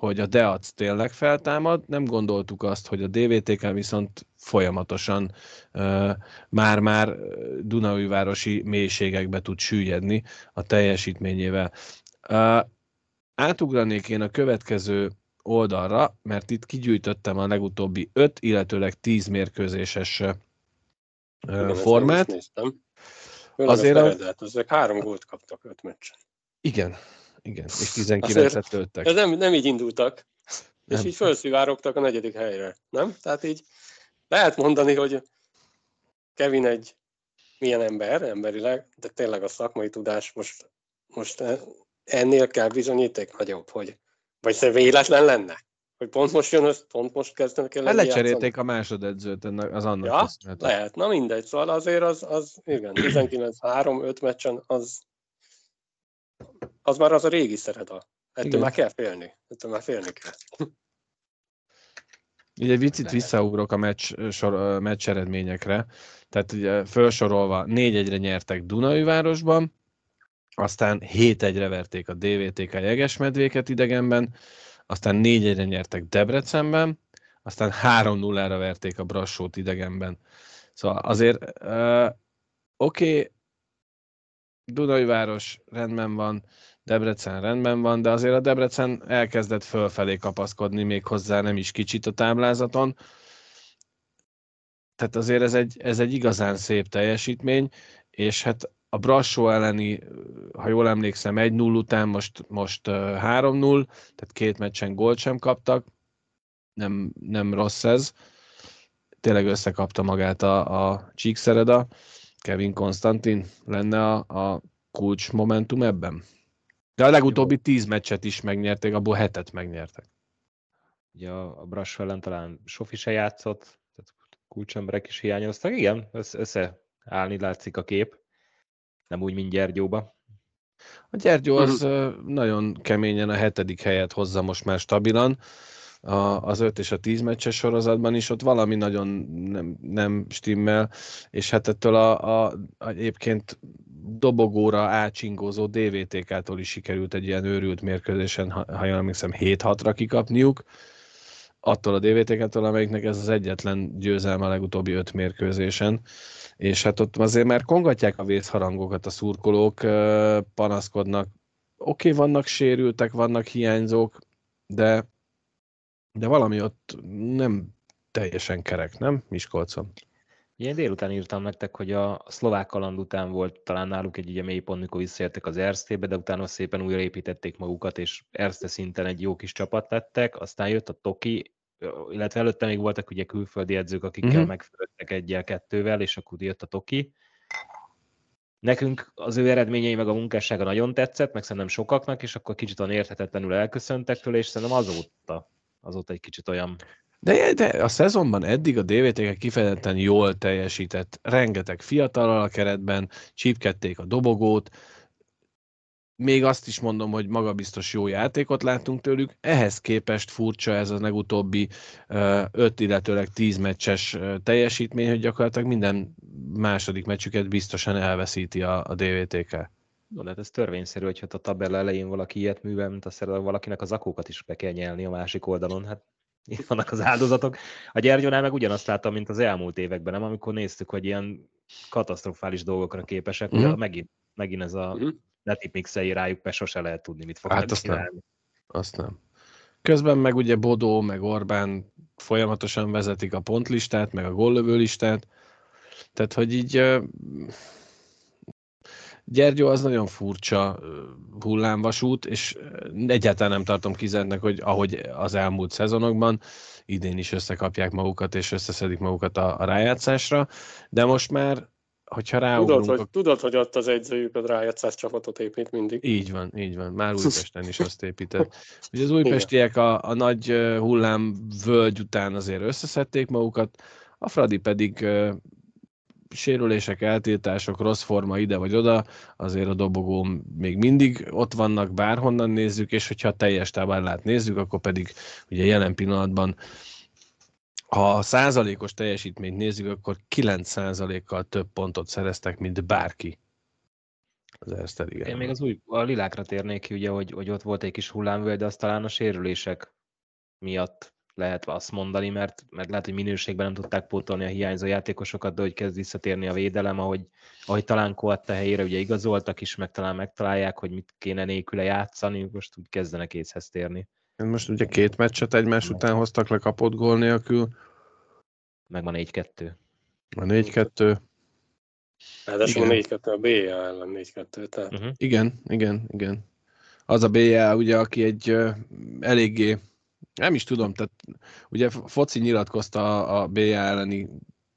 hogy a Deac tényleg feltámad, nem gondoltuk azt, hogy a DVTK viszont folyamatosan uh, már-már Dunaújvárosi mélységekbe tud süllyedni a teljesítményével. Uh, átugranék én a következő oldalra, mert itt kigyűjtöttem a legutóbbi 5, illetőleg 10 mérkőzéses uh, formát. Azért a... ezek három gólt kaptak öt meccsen. Igen, igen, és 19-et lőttek. Ez nem, nem így indultak, nem. és így felszivárogtak a negyedik helyre, nem? Tehát így lehet mondani, hogy Kevin egy milyen ember, emberileg, de tényleg a szakmai tudás most, most ennél kell bizonyíték nagyobb, hogy vagy se véletlen lenne? Hogy pont most jön, pont most kezdenek el hát lecserélték a másodedzőt, az annak ja, lehet, na mindegy, szóval azért az, az igen, 19-3-5 meccsen az az már az a régi szereda. Ettől Igen. már kell félni. Ettől már félni kell. Ugye vicit visszaugrok a meccs, sor, meccs eredményekre. Tehát ugye felsorolva 4-1-re nyertek Dunajvárosban, aztán 7-1-re verték a DVTK Jegesmedvéket idegenben, aztán 4-1-re nyertek Debrecenben, aztán 3-0-ra verték a Brassót idegenben. Szóval azért uh, oké, okay, Dunajváros rendben van, Debrecen rendben van, de azért a Debrecen elkezdett fölfelé kapaszkodni még hozzá nem is kicsit a táblázaton. Tehát azért ez egy, ez egy igazán szép teljesítmény, és hát a Brassó elleni, ha jól emlékszem, 1-0 után most, most 3-0, tehát két meccsen gólt sem kaptak, nem, nem rossz ez. Tényleg összekapta magát a, a Csíkszereda. Kevin Konstantin lenne a, a kulcs momentum ebben? De a legutóbbi tíz meccset is megnyerték, abból hetet megnyertek. Ugye a, a Brass ellen talán Sofi se játszott, tehát kulcsemberek is hiányoztak. Igen, összeállni látszik a kép. Nem úgy, mint Gyergyóba. A Gyergyó az uh-huh. nagyon keményen a hetedik helyet hozza most már stabilan a, az 5 és a 10 meccses sorozatban is, ott valami nagyon nem, nem stimmel, és hát ettől a, a, egyébként dobogóra átsingózó DVTK-tól is sikerült egy ilyen őrült mérkőzésen, ha, ha jól emlékszem, 7-6-ra kikapniuk, attól a DVTK-től, amelyiknek ez az egyetlen győzelme a legutóbbi öt mérkőzésen, és hát ott azért már kongatják a vészharangokat a szurkolók, panaszkodnak, oké, okay, vannak sérültek, vannak hiányzók, de de valami ott nem teljesen kerek, nem Miskolcon? Én délután írtam nektek, hogy a szlovák kaland után volt talán náluk egy ugye mélypont, mikor visszaértek az Erztébe, de utána szépen újraépítették magukat, és Erzte szinten egy jó kis csapat lettek, aztán jött a Toki, illetve előtte még voltak ugye külföldi edzők, akikkel uh-huh. megfölöttek egyel kettővel, és akkor jött a Toki. Nekünk az ő eredményei meg a munkássága nagyon tetszett, meg szerintem sokaknak, és akkor kicsit olyan érthetetlenül elköszöntek tőle, és szerintem azóta azóta egy kicsit olyan... De, de a szezonban eddig a DVT kifejezetten jól teljesített. Rengeteg fiatal a keretben, csípkedték a dobogót, még azt is mondom, hogy magabiztos jó játékot láttunk tőlük. Ehhez képest furcsa ez a legutóbbi 5, illetőleg 10 meccses teljesítmény, hogy gyakorlatilag minden második meccsüket biztosan elveszíti a, a DVTK. No, hát ez törvényszerű, hogy hát a tabella elején valaki ilyet művel, mint azt valakinek az akókat is be kell nyelni a másik oldalon. Hát itt vannak az áldozatok. A Gyergyónál meg ugyanazt láttam, mint az elmúlt években, nem? Amikor néztük, hogy ilyen katasztrofális dolgokra képesek, mm-hmm. megint, megint ez a mm-hmm. netipmixei rájuk be sosem lehet tudni, mit fog Hát azt nem. azt nem. Közben meg ugye Bodó, meg Orbán folyamatosan vezetik a pontlistát, meg a góllövő listát, tehát hogy így Gyergyó az nagyon furcsa hullámvasút, és egyáltalán nem tartom kizártnak, hogy ahogy az elmúlt szezonokban, idén is összekapják magukat, és összeszedik magukat a, a rájátszásra, de most már hogyha ráugrunk... Tudod, hogy, tudod, hogy ott az egyzőjük a rájátszás csapatot épít mindig. Így van, így van. Már Újpesten is azt épített. Ugye az újpestiek a, a nagy hullám völgy után azért összeszedték magukat, a Fradi pedig sérülések, eltiltások, rossz forma ide vagy oda, azért a dobogón még mindig ott vannak, bárhonnan nézzük, és hogyha teljes táblát nézzük, akkor pedig ugye jelen pillanatban ha a százalékos teljesítményt nézzük, akkor 9 százalékkal több pontot szereztek, mint bárki. Az Erste Én még az új, a lilákra térnék ki, ugye, hogy, hogy ott volt egy kis hullámvölgy, de az talán a sérülések miatt lehet azt mondani, mert, mert lehet, hogy minőségben nem tudták pótolni a hiányzó játékosokat, de hogy kezd visszatérni a védelem, ahogy, ahogy talán Koatta helyére ugye igazoltak is, meg talán megtalálják, hogy mit kéne nélküle játszani, most úgy kezdenek észhez térni. Most ugye két meccset egymás meg. után hoztak le kapott gól nélkül. Meg van 4-2. A 4-2. Ráadásul 4-2 a BA ellen 4-2, tehát. Uh-huh. Igen, igen, igen. Az a BA, ugye, aki egy uh, eléggé, nem is tudom, tehát ugye Foci nyilatkozta a, a BA elleni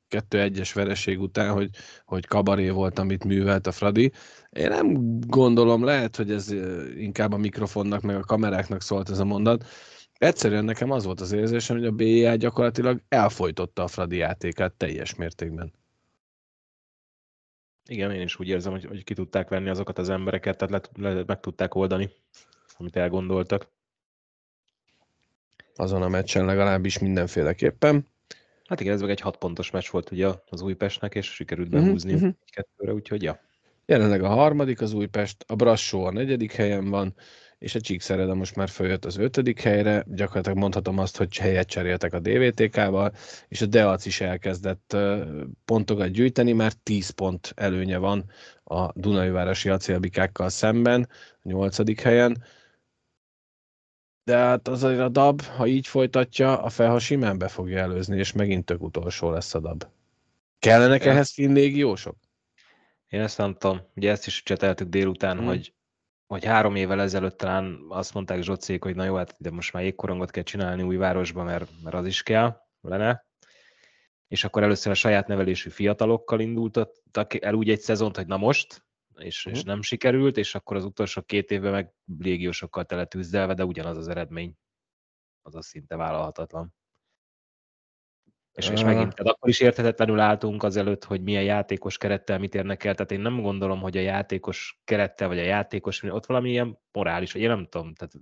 2-1-es vereség után, hogy, hogy kabaré volt, amit művelt a Fradi. Én nem gondolom, lehet, hogy ez inkább a mikrofonnak, meg a kameráknak szólt ez a mondat. Egyszerűen nekem az volt az érzésem, hogy a BA gyakorlatilag elfolytotta a Fradi játékát teljes mértékben. Igen, én is úgy érzem, hogy, hogy ki tudták venni azokat az embereket, tehát le, le, meg tudták oldani, amit elgondoltak. Azon a meccsen legalábbis mindenféleképpen. Hát igen, ez meg egy hat pontos meccs volt ugye az Újpestnek, és sikerült mhm, behúzni uh-huh. kettőre, úgyhogy ja. Jelenleg a harmadik az Újpest, a Brassó a negyedik helyen van, és a Csíkszereda most már följött az ötödik helyre, gyakorlatilag mondhatom azt, hogy helyet cseréltek a DVTK-val, és a Deac is elkezdett pontokat gyűjteni, már 10 pont előnye van a Dunajvárosi acélbikákkal szemben, a nyolcadik helyen. De hát azért a DAB, ha így folytatja, a felha simán be fogja előzni, és megint tök utolsó lesz a DAB. Kellenek ehhez finn légiósok? Én ezt nem tudom. Ugye ezt is cseteltük délután, hmm. hogy hogy három évvel ezelőtt talán azt mondták Zsocék, hogy na jó, hát de most már jégkorongot kell csinálni új városba, mert, mert az is kell, lenne. És akkor először a saját nevelésű fiatalokkal indultak el úgy egy szezont, hogy na most, és, uh-huh. és nem sikerült, és akkor az utolsó két évben meg légiósokkal teletűzdelve, de ugyanaz az eredmény. Az az szinte vállalhatatlan. És, és megint, tehát akkor is érthetetlenül álltunk azelőtt, hogy milyen játékos kerettel mit érnek el. Tehát én nem gondolom, hogy a játékos kerettel, vagy a játékos, ott valami ilyen morális, vagy én nem tudom. Tehát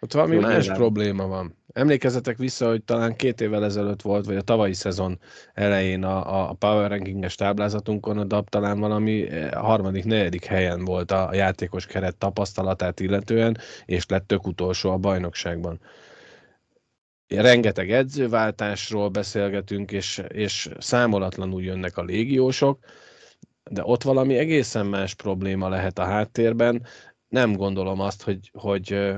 ott valami más probléma van. Emlékezzetek vissza, hogy talán két évvel ezelőtt volt, vagy a tavalyi szezon elején a, a Power Ranking-es táblázatunkon a DAP talán valami eh, harmadik, negyedik helyen volt a, a játékos keret tapasztalatát illetően, és lett tök utolsó a bajnokságban rengeteg edzőváltásról beszélgetünk, és, és számolatlanul jönnek a légiósok, de ott valami egészen más probléma lehet a háttérben. Nem gondolom azt, hogy, hogy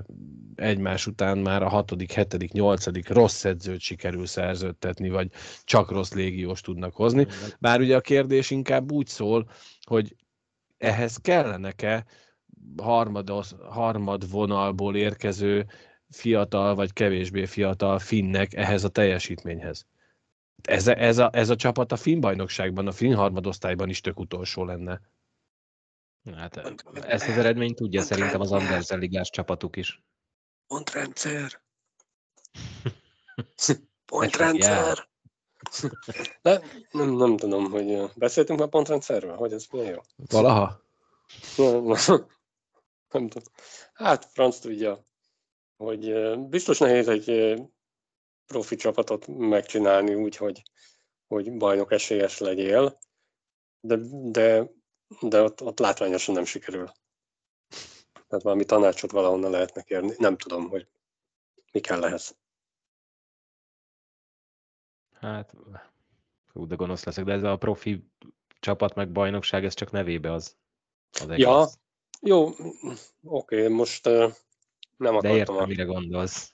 egymás után már a hatodik, hetedik, nyolcadik rossz edzőt sikerül szerződtetni, vagy csak rossz légiós tudnak hozni. Bár ugye a kérdés inkább úgy szól, hogy ehhez kellenek-e harmad, harmad vonalból érkező fiatal vagy kevésbé fiatal finnek ehhez a teljesítményhez. Ez a, ez a, ez a csapat a finn bajnokságban, a finn harmadosztályban is tök utolsó lenne. Hát ezt az eredményt tudja szerintem az Andersen ligás csapatuk is. Pontrendszer. Pontrendszer. De nem, nem tudom, hogy beszéltünk már pontrendszerről, hogy ez milyen jó. Valaha? Nem, nem, nem tudom. Hát, franc tudja hogy biztos nehéz egy profi csapatot megcsinálni úgy, hogy, hogy bajnok esélyes legyél, de, de, de ott, ott látványosan nem sikerül. Tehát valami tanácsot valahonnan lehetne kérni. Nem tudom, hogy mi kell ehhez. Hát, hú, de gonosz leszek, de ez a profi csapat meg bajnokság, ez csak nevébe az. az egész. Ja, jó, oké, most nem De értem, a... mire gondolsz.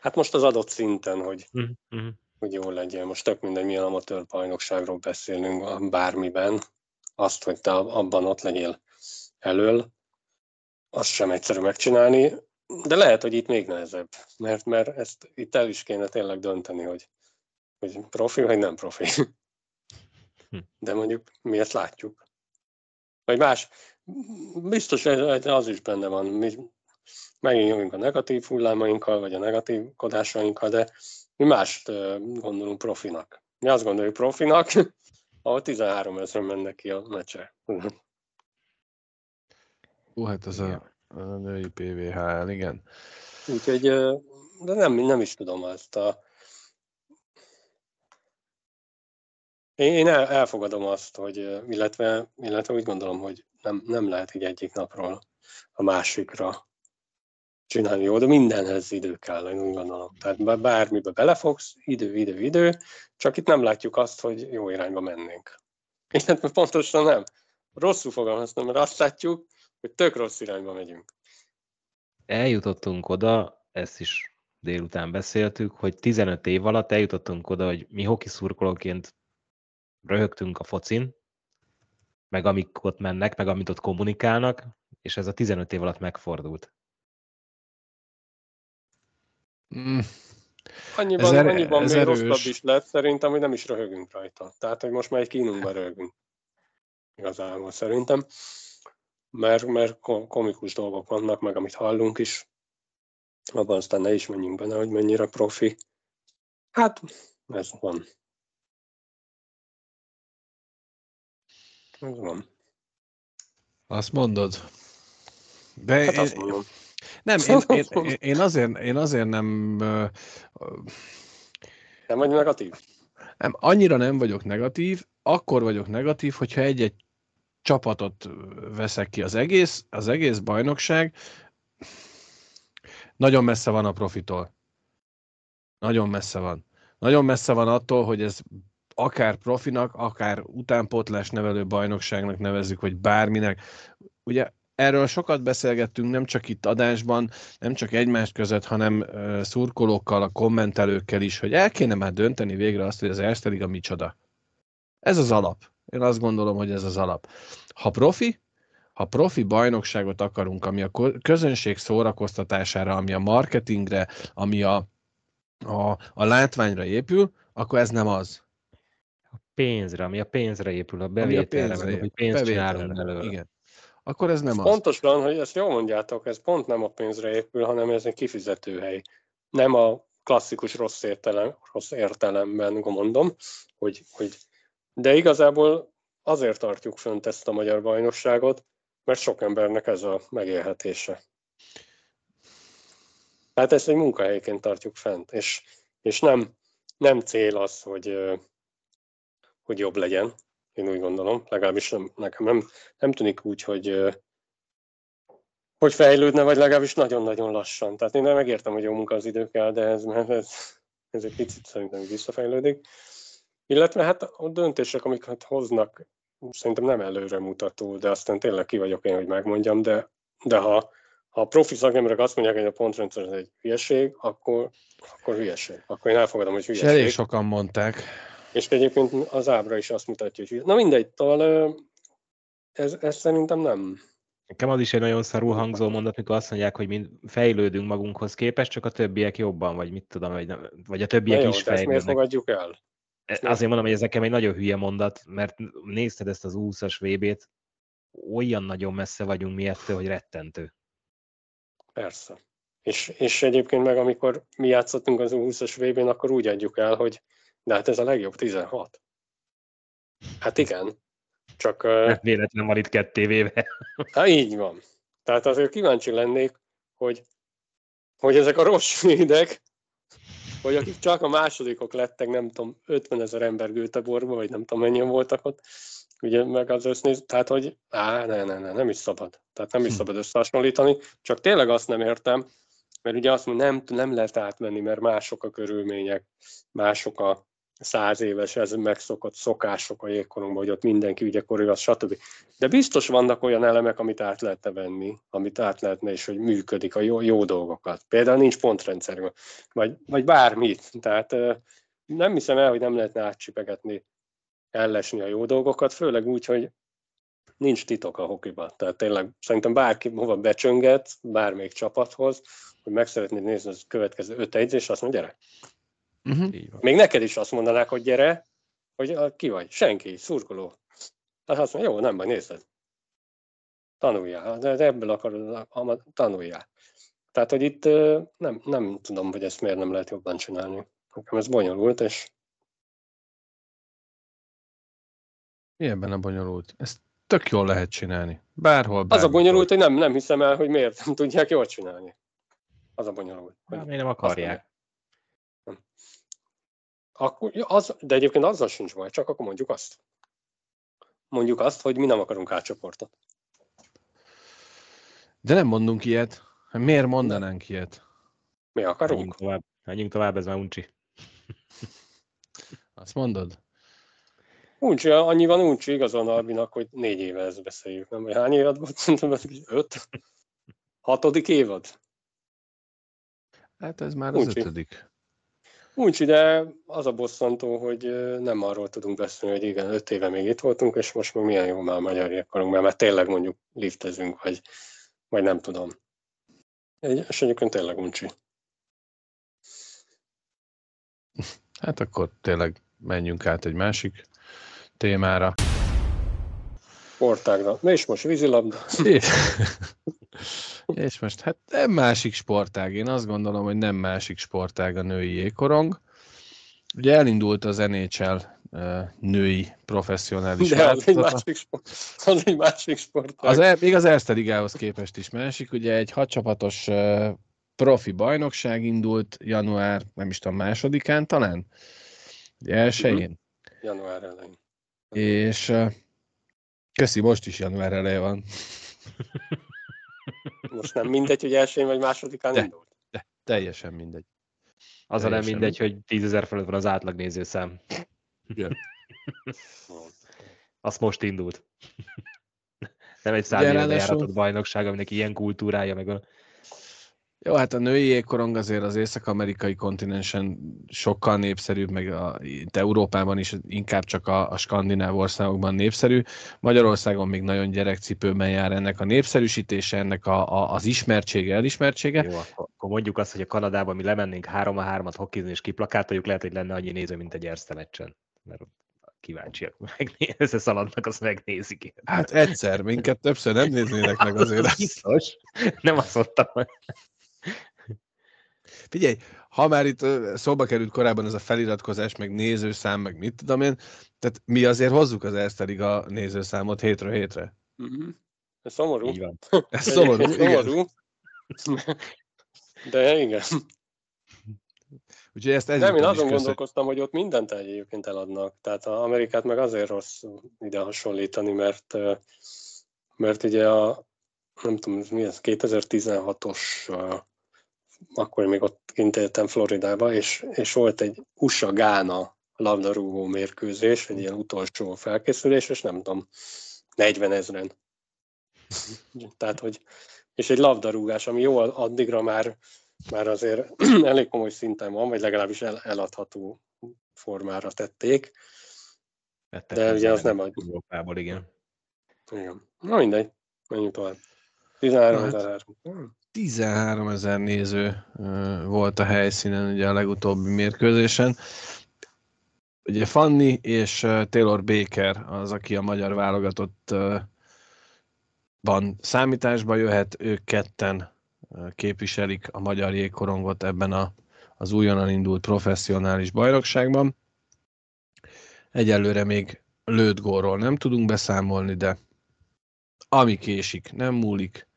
Hát most az adott szinten, hogy, uh-huh. hogy jó legyen. Most tök mindegy, milyen amatőr bajnokságról beszélünk bármiben. Azt, hogy te abban ott legyél elől, azt sem egyszerű megcsinálni, de lehet, hogy itt még nehezebb, mert, mert ezt itt el is kéne tényleg dönteni, hogy, hogy profi vagy nem profi. Hm. De mondjuk mi ezt látjuk. Vagy más, biztos az is benne van, mi megint jövünk a negatív hullámainkkal, vagy a negatív kodásainkkal, de mi mást gondolunk profinak. Mi azt gondoljuk profinak, ahol 13 ezeren mennek ki a meccse. Hú, hát az a, a női PVHL, igen. Úgyhogy, de nem, nem is tudom azt a... Én, én el, elfogadom azt, hogy, illetve, illetve úgy gondolom, hogy nem, nem lehet így egyik napról a másikra csinálni jó, de mindenhez idő kell, én úgy gondolom. Tehát bármibe belefogsz, idő, idő, idő, csak itt nem látjuk azt, hogy jó irányba mennénk. Illetve pontosan nem. Rosszul fogalmaztam, mert azt látjuk, hogy tök rossz irányba megyünk. Eljutottunk oda, ezt is délután beszéltük, hogy 15 év alatt eljutottunk oda, hogy mi hoki szurkolóként röhögtünk a focin, meg amik ott mennek, meg amit ott kommunikálnak, és ez a 15 év alatt megfordult. Mm. Annyiban, ez er, annyiban ez még erős. rosszabb is lett szerintem, hogy nem is röhögünk rajta. Tehát, hogy most már egy kínunkban röhögünk. Igazából szerintem. Mert, mert komikus dolgok vannak, meg amit hallunk is. Abban aztán ne is menjünk benne, hogy mennyire profi. Hát, ez van. Ez van. Azt mondod. De hát én, azt mondom. Nem, én, én, én, azért, én azért nem... Nem vagy negatív? Nem, annyira nem vagyok negatív, akkor vagyok negatív, hogyha egy-egy csapatot veszek ki az egész, az egész bajnokság, nagyon messze van a profitól. Nagyon messze van. Nagyon messze van attól, hogy ez akár profinak, akár utánpótlás nevelő bajnokságnak nevezzük, vagy bárminek. Ugye erről sokat beszélgettünk, nem csak itt adásban, nem csak egymás között, hanem szurkolókkal, a kommentelőkkel is, hogy el kéne már dönteni végre azt, hogy az Erste Liga micsoda. Ez az alap. Én azt gondolom, hogy ez az alap. Ha profi, ha profi bajnokságot akarunk, ami a közönség szórakoztatására, ami a marketingre, ami a, a, a látványra épül, akkor ez nem az. A pénzre, ami a pénzre épül, a bevételre, ami a pénzre, meg, hogy pénzt csinálunk belőle. Igen akkor ez nem ez az. Pontosan, hogy ezt jól mondjátok, ez pont nem a pénzre épül, hanem ez egy kifizetőhely. Nem a klasszikus rossz, értelem, rossz értelemben mondom, hogy, hogy de igazából azért tartjuk fönt ezt a magyar bajnokságot, mert sok embernek ez a megélhetése. Tehát ezt egy munkahelyként tartjuk fent, és, és nem, nem cél az, hogy, hogy jobb legyen, én úgy gondolom, legalábbis nem, nekem nem, nem tűnik úgy, hogy, hogy fejlődne, vagy legalábbis nagyon-nagyon lassan. Tehát én nem megértem, hogy jó munka az idő kell, de ez, ez, ez egy picit szerintem visszafejlődik. Illetve hát a döntések, amiket hoznak, szerintem nem előre mutató, de aztán tényleg ki vagyok én, hogy megmondjam, de, de ha, ha a profi szakemberek azt mondják, hogy a pontrendszer ez egy hülyeség, akkor, akkor hülyeség. Akkor én elfogadom, hogy hülyeség. És elég sokan mondták. És egyébként az ábra is azt mutatja, hogy na mindegy, tal, ez, ez szerintem nem. Nekem az is egy nagyon szarul hangzó mondat, mikor azt mondják, hogy mi fejlődünk magunkhoz képest, csak a többiek jobban, vagy mit tudom, vagy, nem, vagy a többiek jó, is fejlődnek. miért fogadjuk el? Azért mondom, hogy ez nekem egy nagyon hülye mondat, mert nézted ezt az 20-as VB-t, olyan nagyon messze vagyunk mi ettől, hogy rettentő. Persze. És, és egyébként meg amikor mi játszottunk az 20-as VB-n, akkor úgy adjuk el, hogy de hát ez a legjobb 16. Hát igen. Csak... Hát véletlen van itt ketté véve. Hát így van. Tehát azért kíváncsi lennék, hogy, hogy ezek a rossz svédek, hogy akik csak a másodikok lettek, nem tudom, 50 ezer ember Göteborgban, vagy nem tudom mennyien voltak ott, ugye meg az össznéz, tehát hogy á, ne, ne, ne, nem is szabad. Tehát nem is hm. szabad összehasonlítani, csak tényleg azt nem értem, mert ugye azt mondom, nem, nem lehet átmenni, mert mások a körülmények, mások a, száz éves ez megszokott szokások a jégkorunkban, hogy ott mindenki ugye korul, stb. De biztos vannak olyan elemek, amit át lehetne venni, amit át lehetne, és hogy működik a jó, jó dolgokat. Például nincs pontrendszerünk, vagy, vagy bármit. Tehát nem hiszem el, hogy nem lehetne átcsipegetni, ellesni a jó dolgokat, főleg úgy, hogy nincs titok a hokiba. Tehát tényleg szerintem bárki hova becsönget, bármelyik csapathoz, hogy meg szeretnéd nézni az következő öt edzés, azt mondja, gyere, Uh-huh. Még neked is azt mondanák, hogy gyere, hogy ki vagy? Senki, szurkoló. Hát azt mondja, jó, nem baj, nézd. Tanuljál, de ebből akarod, tanuljál. Tehát, hogy itt nem, nem tudom, hogy ezt miért nem lehet jobban csinálni. Nekem ez bonyolult, és Mi ebben a bonyolult? Ezt tök jól lehet csinálni. Bárhol, bárhol. Az a bonyolult, hogy nem, nem hiszem el, hogy miért nem tudják jól csinálni. Az a bonyolult. Hát, miért nem akarják? Akkor, az, de egyébként azzal sincs baj, csak akkor mondjuk azt. Mondjuk azt, hogy mi nem akarunk átcsoportot. De nem mondunk ilyet. Hát miért mondanánk ilyet? Mi Menjünk akarunk? tovább, menjünk tovább, ez már uncsi. Azt mondod? Uncsi, annyi van uncsi igazán Albinak, hogy négy éve ezt beszéljük, nem? Vagy hány évad volt? Szerintem ez öt? Hatodik évad? Hát ez már az Uncsi. ötödik. Uncsi, de az a bosszantó, hogy nem arról tudunk beszélni, hogy igen, öt éve még itt voltunk, és most meg milyen jó már a magyar akarunk, mert, mert tényleg mondjuk liftezünk, vagy, vagy nem tudom. Egy, és egyébként tényleg uncsi. Hát akkor tényleg menjünk át egy másik témára. Sportágra. Na és most vízilabda. És, most hát nem másik sportág. Én azt gondolom, hogy nem másik sportág a női jégkorong. Ugye elindult az NHL női professzionális De az egy másik sport. Az egy másik sportág. Az, el- még az Erste Ligához képest is másik. Ugye egy hatcsapatos ö, profi bajnokság indult január, nem is tudom, másodikán talán? Ugye elsőjén. Január elején. És köszi, most is január eleje van. Most nem mindegy, hogy elsőjén vagy másodikán De. indult. De teljesen mindegy. Az a nem Teljesen mindegy, hogy 10 ezer fölött van az átlag nézőszám. Igen. Azt most indult. nem egy száz bajnokság, aminek ilyen kultúrája, meg a... Jó, hát a női jégkorong azért az észak-amerikai kontinensen sokkal népszerűbb, meg a, itt Európában is inkább csak a, a skandináv országokban népszerű. Magyarországon még nagyon gyerekcipőben jár ennek a népszerűsítése, ennek a, a, az ismertsége, elismertsége. Jó, akkor, akkor mondjuk azt, hogy a Kanadában mi lemennénk 3-3-at hokkizni és kiplakátoljuk, lehet, hogy lenne annyi néző, mint egy Erste meccsen. Mert kíváncsiak megnézni, összeszaladnak, azt megnézik. Hát egyszer, minket többször nem néznének meg azért. Biztos. Nem azt mondtam, Figyelj, ha már itt szóba került korábban ez a feliratkozás, meg nézőszám, meg mit tudom én, tehát mi azért hozzuk az Erste Liga nézőszámot hétről hétre. Mhm. Ez szomorú. így van. Ez szomorú, igen. szomorú. De igen. Úgyhogy ezt Nem, én azon gondolkoztam, hogy ott mindent egyébként eladnak. Tehát a Amerikát meg azért rossz ide hasonlítani, mert, mert ugye a, nem tudom, ez mi ez, 2016-os, ö, akkor még ott kint éltem Floridába, és, és volt egy USA-Gána labdarúgó mérkőzés, egy ilyen utolsó felkészülés, és nem tudom, 40 ezeren. Tehát, hogy, és egy labdarúgás, ami jó, addigra már, már azért elég komoly szinten van, vagy legalábbis el, eladható formára tették. Vettek De ugye az nem a- Európából, igen. Igen. Na mindegy, menjünk tovább. 13 Na, ezer. 13 ezer néző volt a helyszínen ugye a legutóbbi mérkőzésen. Ugye Fanni és Taylor Baker az, aki a magyar válogatott ö, van számításba jöhet, ők ketten képviselik a magyar jégkorongot ebben a, az újonnan indult professzionális bajnokságban. Egyelőre még lőtt gólról nem tudunk beszámolni, de ami késik, nem múlik.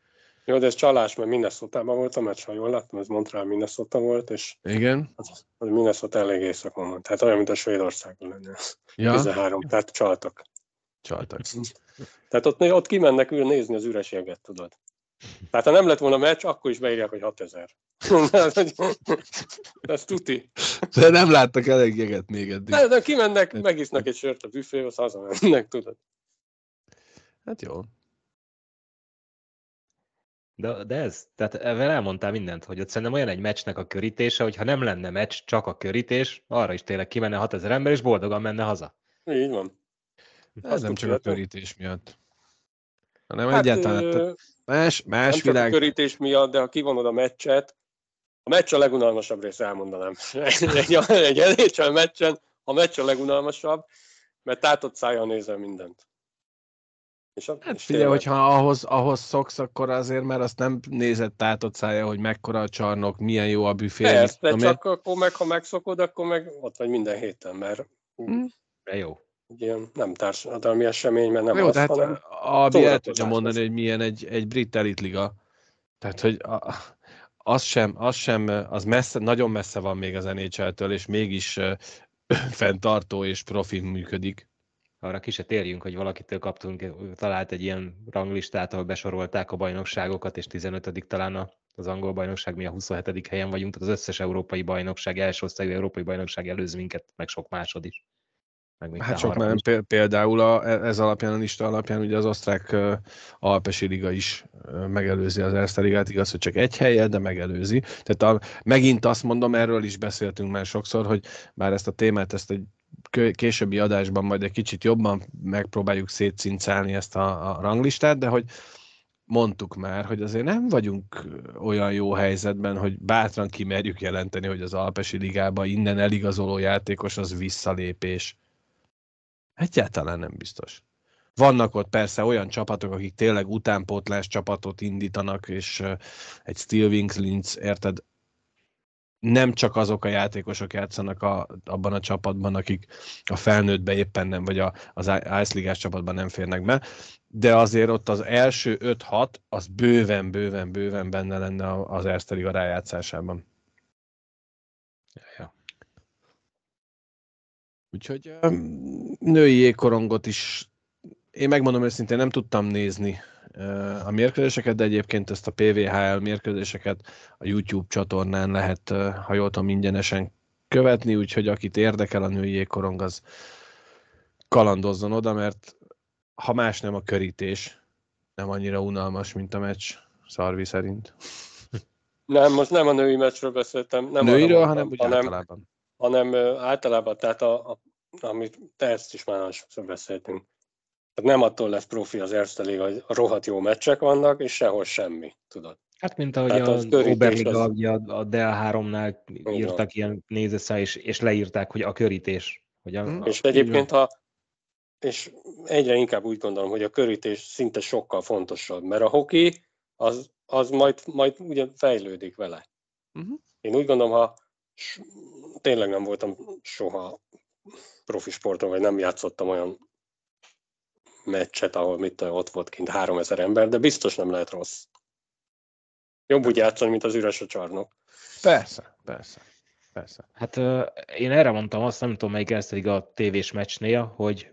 Jó, de ez csalás, mert minnesota volt a meccs, ha jól láttam, ez Montreal Minnesota volt, és Igen. az, az Minnesota elég éjszakon van. Tehát olyan, mint a Svédországban lenne. Ja, 13, tehát csaltak. csaltak. Tehát ott, ott kimennek ül nézni az üres jeget, tudod. Tehát ha nem lett volna meccs, akkor is beírják, hogy 6000. Tehát, hogy- Ez tuti. De nem láttak elég jeget még eddig. De, de kimennek, megisznak egy sört a büféhoz, hazamennek, tudod. Hát jó. De, de ez, tehát ezzel elmondtál mindent, hogy ott szerintem olyan egy meccsnek a körítése, hogy ha nem lenne meccs, csak a körítés, arra is tényleg kimenne 6000 ember, és boldogan menne haza. Így van. Ez Azt nem csak a hát- körítés miatt. Hanem hát, egyáltalán. ö, Tehát más, nem más csak a világ. körítés miatt, de ha kivonod a meccset, a meccs a legunalmasabb része, elmondanám. egy, egy NHL meccsen a meccs a legunalmasabb, mert tátott szájjal nézel mindent. És a, Hát és figyelj, tényleg- hogyha ahhoz, ahhoz szoksz, akkor azért, mert azt nem nézed tátott szája, hogy mekkora a csarnok, milyen jó a büfé. Persze, én. csak akkor meg, ha megszokod, akkor meg ott vagy minden héten, mert Hm. De jó. ilyen nem társadalmi esemény, mert nem Jó, az, tehát hanem el tudja mondani, hogy milyen egy, egy brit elitliga. Tehát, hogy a, az sem, az sem, az messze, nagyon messze van még az NHL-től, és mégis fenntartó és profi működik. Arra ki se térjünk, hogy valakitől kaptunk, talált egy ilyen ranglistát, ahol besorolták a bajnokságokat, és 15 talán a- az angol bajnokság, mi a 27. helyen vagyunk, tehát az összes európai bajnokság, első osztályú európai bajnokság előz minket, meg sok másod is. Meg még Hát sok nem, például a, ez alapján, a lista alapján ugye az osztrák ö, Alpesi Liga is ö, megelőzi az Erste Ligát, igaz, hogy csak egy helyen, de megelőzi. Tehát a, megint azt mondom, erről is beszéltünk már sokszor, hogy bár ezt a témát, ezt egy későbbi adásban majd egy kicsit jobban megpróbáljuk szétszincálni ezt a, a ranglistát, de hogy mondtuk már, hogy azért nem vagyunk olyan jó helyzetben, hogy bátran kimerjük jelenteni, hogy az Alpesi Ligában innen eligazoló játékos az visszalépés. Egyáltalán nem biztos. Vannak ott persze olyan csapatok, akik tényleg utánpótlás csapatot indítanak, és egy Steel Wings Linz, érted, nem csak azok a játékosok játszanak a, abban a csapatban, akik a felnőttbe éppen nem, vagy a, az Ice Ligás csapatban nem férnek be, de azért ott az első 5-6, az bőven, bőven, bőven benne lenne az Erste Liga rájátszásában. Ja. Úgyhogy női jégkorongot is, én megmondom őszintén, nem tudtam nézni a mérkőzéseket, de egyébként ezt a PVHL mérkőzéseket a YouTube csatornán lehet, ha jól tudom, ingyenesen követni, úgyhogy akit érdekel a női jégkorong, az kalandozzon oda, mert ha más nem a körítés, nem annyira unalmas, mint a meccs, Szarvi szerint. Nem, most nem a női meccsről beszéltem, nem arra Nőiről, mondtam, hanem hanem, általában. hanem általában, tehát a, a, amit te ezt is már sokszor beszéltünk. Tehát nem attól lesz profi az Erste Liga, hogy rohadt jó meccsek vannak, és sehol semmi, tudod. Hát, mint ahogy Tehát a az körítés Oberliga, az- ugye a, a Dell 3-nál írtak ilyen nézőszá, és, és leírták, hogy a körítés. Hogy a, Hm. a, És egyébként, ha, és egyre inkább úgy gondolom, hogy a körítés szinte sokkal fontosabb, mert a hoki az, az majd, majd ugye fejlődik vele. Uh-huh. Én úgy gondolom, ha tényleg nem voltam soha profi sporton, vagy nem játszottam olyan meccset, ahol mit tudom, ott volt kint 3000 ember, de biztos nem lehet rossz. Jobb úgy játszani, mint az üres a csarnok. Persze, persze, persze. Hát ö, én erre mondtam azt, nem tudom melyik ezt a tévés meccsnél, hogy,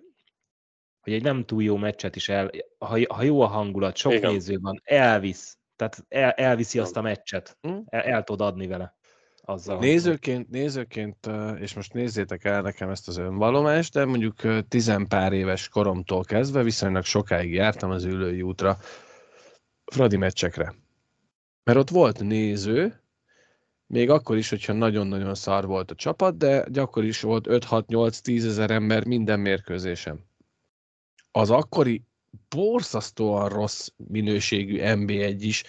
hogy egy nem túl jó meccset is el, ha, ha jó a hangulat, sok Igen. néző van, elvisz. Tehát el, elviszi Igen. azt a meccset. Hm? El, el tud adni vele. Azzal. Nézőként, nézőként, és most nézzétek el nekem ezt az önvallomást, de mondjuk tizenpár éves koromtól kezdve viszonylag sokáig jártam az ülői útra Fradi meccsekre. Mert ott volt néző, még akkor is, hogyha nagyon-nagyon szar volt a csapat, de gyakor is volt 5-6-8-10 ezer ember minden mérkőzésen. Az akkori borzasztóan rossz minőségű MB1 is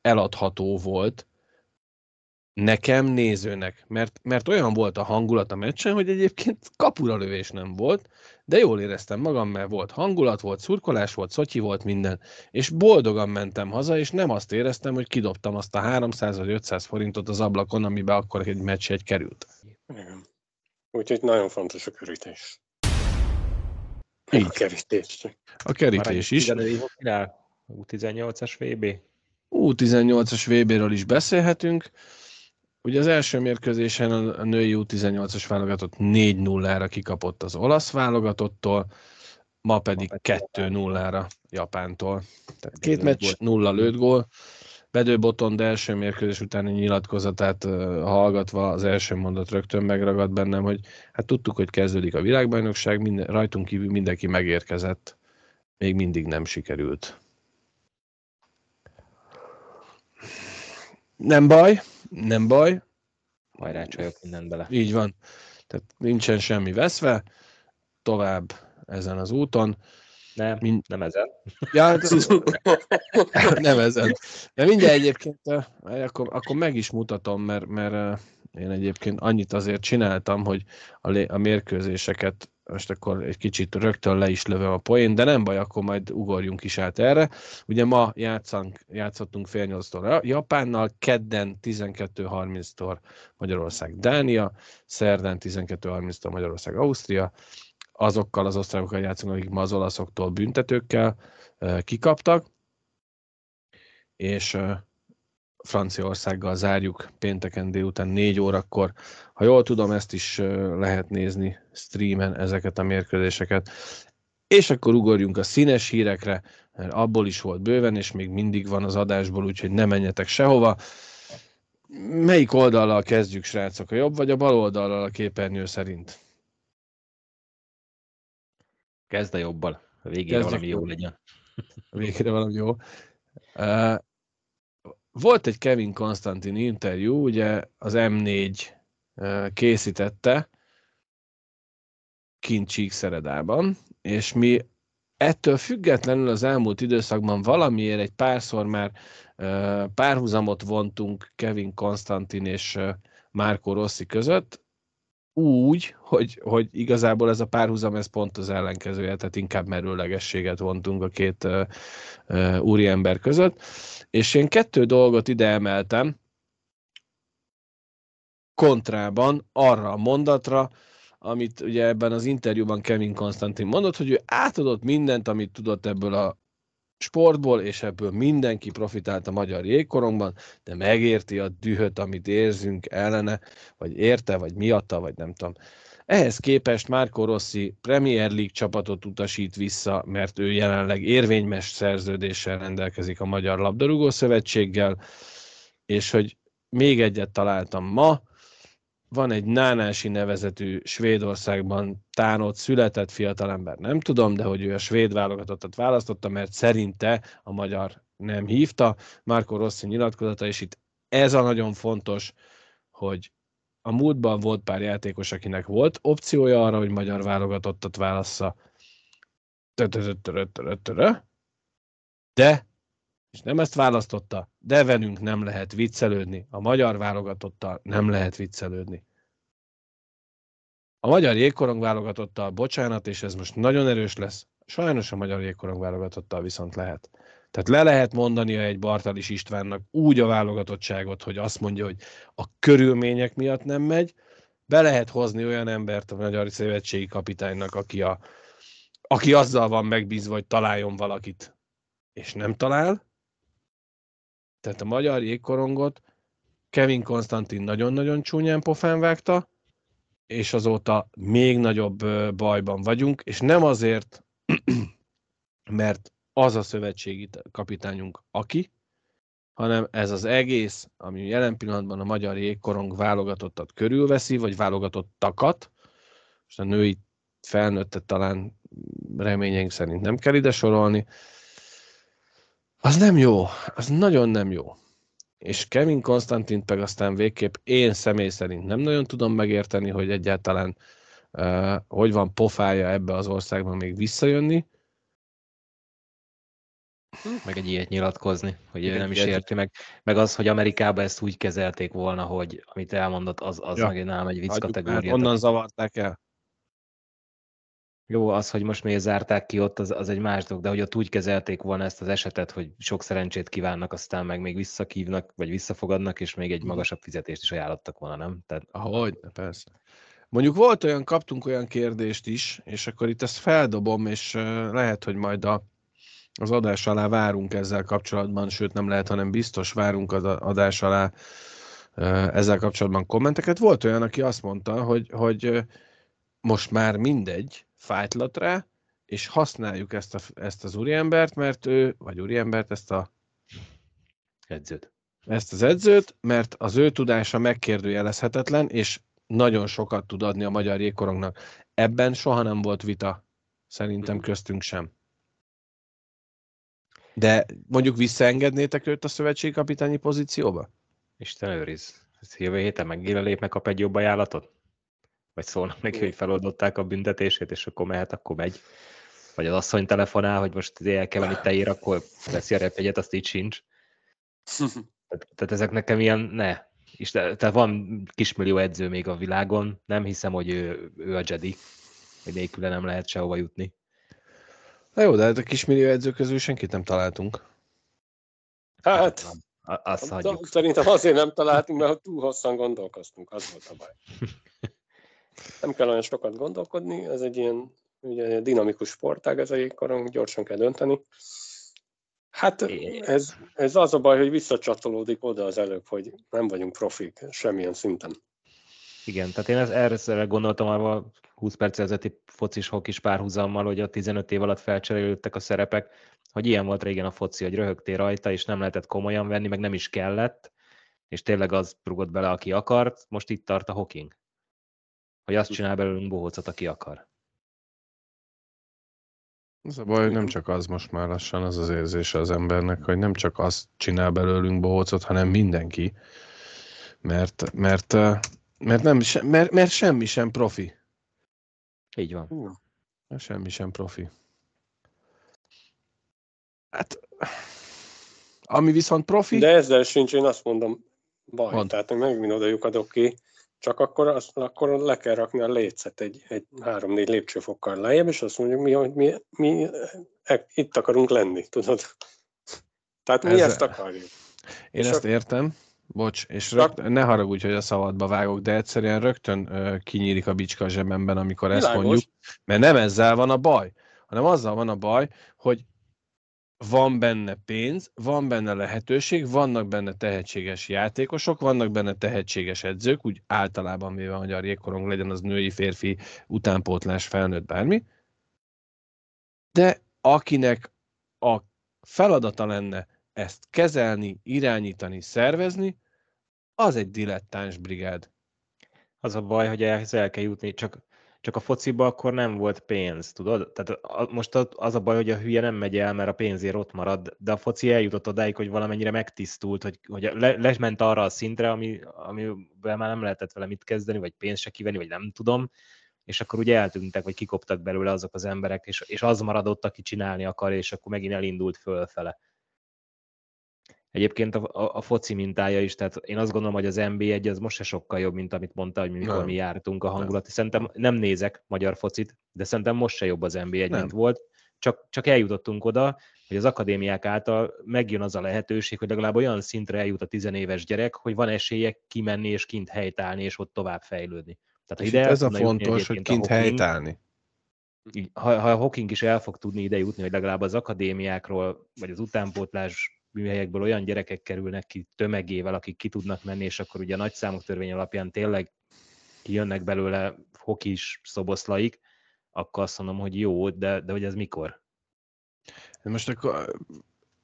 eladható volt, nekem nézőnek, mert, mert olyan volt a hangulat a meccsen, hogy egyébként kapura lövés nem volt, de jól éreztem magam, mert volt hangulat, volt szurkolás, volt szotyi, volt minden, és boldogan mentem haza, és nem azt éreztem, hogy kidobtam azt a 300 vagy 500 forintot az ablakon, amiben akkor egy meccs egy került. Igen. Úgyhogy nagyon fontos a körítés. Így. A kerítés. A kerítés is. A női hokinál? U18-as VB? U18-as VB-ről is beszélhetünk. Ugye az első mérkőzésen a női U18-as válogatott 4-0-ra kikapott az olasz válogatottól, ma pedig Ma pedig 2-0-ra Japántól. Tehát két meccs, nulla lőtt gól. Bedő Botond első mérkőzés utáni nyilatkozatát hallgatva az első mondat rögtön megragadt bennem, hogy hát tudtuk, hogy kezdődik a világbajnokság, minden, rajtunk kívül mindenki megérkezett, még mindig nem sikerült. Nem baj, nem baj, Hajrá, csajok mindent bele. így van. Tehát nincsen semmi veszve, tovább ezen az úton. Nem, Mind- nem ezen. Ja, hát, nem ezen. De mindjárt egyébként, eh, akkor, akkor meg is mutatom, mert, mert eh, én egyébként annyit azért csináltam, hogy a, lé- a mérkőzéseket most akkor egy kicsit rögtön le is lövöm a poén, de nem baj, akkor majd ugorjunk is át erre. Ugye ma játszank, játszottunk fél nyolctól Japánnal, kedden 12.30-tól Magyarország Dánia, szerdán 12.30-tól Magyarország Ausztria, azokkal az osztályokkal játszunk, akik ma az olaszoktól büntetőkkel kikaptak, és Franciaországgal zárjuk pénteken délután 4 órakor. Ha jól tudom, ezt is lehet nézni streamen, ezeket a mérkőzéseket. És akkor ugorjunk a színes hírekre, mert abból is volt bőven, és még mindig van az adásból, úgyhogy ne menjetek sehova. Melyik oldallal kezdjük, srácok? A jobb vagy a bal oldallal a képernyő szerint? Kezd a jobbal. A végére Kezdjük valami jó legyen. A végére valami jó. Uh, volt egy Kevin Konstantin interjú, ugye az M4 uh, készítette kint Csíkszeredában, és mi ettől függetlenül az elmúlt időszakban valamiért egy párszor már uh, párhuzamot vontunk Kevin Konstantin és uh, Márko Rossi között, úgy, hogy, hogy igazából ez a párhuzam, ez pont az ellenkezője, tehát inkább merőlegességet vontunk a két uh, uh, úriember között. És én kettő dolgot ide emeltem, kontrában arra a mondatra, amit ugye ebben az interjúban Kevin Konstantin mondott, hogy ő átadott mindent, amit tudott ebből a sportból, és ebből mindenki profitált a magyar jégkorongban, de megérti a dühöt, amit érzünk ellene, vagy érte, vagy miatta, vagy nem tudom. Ehhez képest Márko Rossi Premier League csapatot utasít vissza, mert ő jelenleg érvénymes szerződéssel rendelkezik a Magyar Labdarúgó Szövetséggel, és hogy még egyet találtam ma, van egy Nánási nevezetű Svédországban tánott, született fiatalember, nem tudom, de hogy ő a svéd válogatottat választotta, mert szerinte a magyar nem hívta. Marco Rossi nyilatkozata, és itt ez a nagyon fontos, hogy a múltban volt pár játékos, akinek volt opciója arra, hogy magyar válogatottat válassza. De, és nem ezt választotta, de velünk nem lehet viccelődni. A magyar válogatottal nem lehet viccelődni. A magyar jégkorong válogatottal, bocsánat, és ez most nagyon erős lesz, sajnos a magyar jégkorong válogatottal viszont lehet. Tehát le lehet mondania egy Bartalis Istvánnak úgy a válogatottságot, hogy azt mondja, hogy a körülmények miatt nem megy, be lehet hozni olyan embert a Magyar Szövetségi kapitánynak, aki, a, aki azzal van megbízva, hogy találjon valakit, és nem talál. Tehát a magyar jégkorongot Kevin Konstantin nagyon-nagyon csúnyán pofán vágta, és azóta még nagyobb bajban vagyunk, és nem azért, mert az a szövetségi kapitányunk, aki, hanem ez az egész, ami jelen pillanatban a magyar jégkorong válogatottat körülveszi, vagy válogatottakat, és a női felnőttet talán reményeink szerint nem kell ide sorolni, az nem jó, az nagyon nem jó. És Kevin Konstantint meg aztán végképp én személy szerint nem nagyon tudom megérteni, hogy egyáltalán uh, hogy van pofája ebbe az országban még visszajönni, meg egy ilyet nyilatkozni, hogy ő nem is érti, meg, meg az, hogy Amerikában ezt úgy kezelték volna, hogy amit elmondott, az, az ja. meg nem egy vicc kategória. Onnan zavarták el. Jó, az, hogy most miért zárták ki ott, az, az egy más dolog, de hogy ott úgy kezelték volna ezt az esetet, hogy sok szerencsét kívánnak, aztán meg még visszakívnak, vagy visszafogadnak, és még egy magasabb fizetést is ajánlottak volna, nem? Tehát... Ahogy, persze. Mondjuk volt olyan, kaptunk olyan kérdést is, és akkor itt ezt feldobom, és lehet, hogy majd a, az adás alá várunk ezzel kapcsolatban, sőt nem lehet, hanem biztos várunk az adás alá ezzel kapcsolatban kommenteket. Volt olyan, aki azt mondta, hogy, hogy most már mindegy, fájtlat rá, és használjuk ezt, a, ezt az úriembert, mert ő, vagy úriembert, ezt a edzőt. Ezt az edzőt, mert az ő tudása megkérdőjelezhetetlen, és nagyon sokat tud adni a magyar jégkorongnak. Ebben soha nem volt vita, szerintem mhm. köztünk sem. De mondjuk visszaengednétek őt a szövetségi kapitányi pozícióba? Isten őriz. Jövő héten megint lépnek, kap egy jobb ajánlatot? Vagy szólnak neki, hogy feloldották a büntetését, és akkor mehet, akkor megy. Vagy az asszony telefonál, hogy most el kell venni teír, akkor veszi a repegyet, azt így sincs. Tehát, tehát ezek nekem ilyen, ne. És tehát van kismillió edző még a világon, nem hiszem, hogy ő, ő a Jedi, hogy nélküle nem lehet sehova jutni. Na jó, de hát a kismillió edző közül senkit nem találtunk. Hát, azt hagyjuk. Szerintem azért nem találtunk, mert túl hosszan gondolkoztunk, az volt a baj. Nem kell olyan sokat gondolkodni, ez egy ilyen ugye dinamikus sportág ez a jégkorong, gyorsan kell dönteni. Hát ez, ez az a baj, hogy visszacsatolódik oda az előbb, hogy nem vagyunk profik semmilyen szinten. Igen, tehát én ezt, erre gondoltam arra 20 perc ezelőtti focis hokis párhuzammal, hogy a 15 év alatt felcserélődtek a szerepek, hogy ilyen volt régen a foci, hogy röhögtél rajta, és nem lehetett komolyan venni, meg nem is kellett, és tényleg az rugott bele, aki akart, most itt tart a hoking. Hogy azt csinál belőlünk bohócot, aki akar. Az a baj, hogy nem csak az most már lassan az az érzése az embernek, hogy nem csak azt csinál belőlünk bohócot, hanem mindenki. Mert, mert, mert, nem, mert, mert semmi sem profi. Így van. Mert semmi sem profi. Hát, ami viszont profi... De ezzel sincs, én azt mondom, baj. Mond. Tehát, hogy megint oda lyukadok ki, csak akkor, az, akkor le kell rakni a lécet egy, egy három-négy lépcsőfokkal lejjebb, és azt mondjuk, mi, hogy mi, mi e, itt akarunk lenni, tudod? Tehát mi Ez, ezt akarjuk. Én és ezt a... értem, bocs, és rögt, ne haragudj, hogy a szabadba vágok, de egyszerűen rögtön uh, kinyílik a bicska a zsebemben, amikor Világos. ezt mondjuk, mert nem ezzel van a baj, hanem azzal van a baj, hogy van benne pénz, van benne lehetőség, vannak benne tehetséges játékosok, vannak benne tehetséges edzők, úgy általában véve, hogy a jégkorong legyen az női, férfi, utánpótlás, felnőtt, bármi. De akinek a feladata lenne ezt kezelni, irányítani, szervezni, az egy dilettáns brigád. Az a baj, hogy ehhez el kell jutni, csak csak a fociba akkor nem volt pénz, tudod? Tehát most az a baj, hogy a hülye nem megy el, mert a pénzért ott marad, de a foci eljutott odáig, hogy valamennyire megtisztult, hogy, hogy le, lement arra a szintre, ami, amivel már nem lehetett vele mit kezdeni, vagy pénzt se kivenni, vagy nem tudom, és akkor ugye eltűntek, vagy kikoptak belőle azok az emberek, és, és az maradott, aki csinálni akar, és akkor megint elindult fölfele. Egyébként a, a, a foci mintája is, tehát én azt gondolom, hogy az NB1 az most se sokkal jobb, mint amit mondta, hogy mikor nem. mi jártunk a hangulat. Szerintem nem nézek magyar focit, de szerintem most se jobb az NB1, nem. mint volt. Csak, csak eljutottunk oda, hogy az akadémiák által megjön az a lehetőség, hogy legalább olyan szintre eljut a tizenéves gyerek, hogy van esélye kimenni és kint helytállni, és ott tovább fejlődni. Tehát, ide ez a fontos, hogy kint helytállni. Ha, ha a Hawking is el fog tudni ide jutni, hogy legalább az akadémiákról, vagy az utánpótlás műhelyekből olyan gyerekek kerülnek ki tömegével, akik ki tudnak menni, és akkor ugye a nagyszámok törvény alapján tényleg kijönnek belőle hokis szoboszlaik, akkor azt mondom, hogy jó, de, de hogy ez mikor? Most akkor,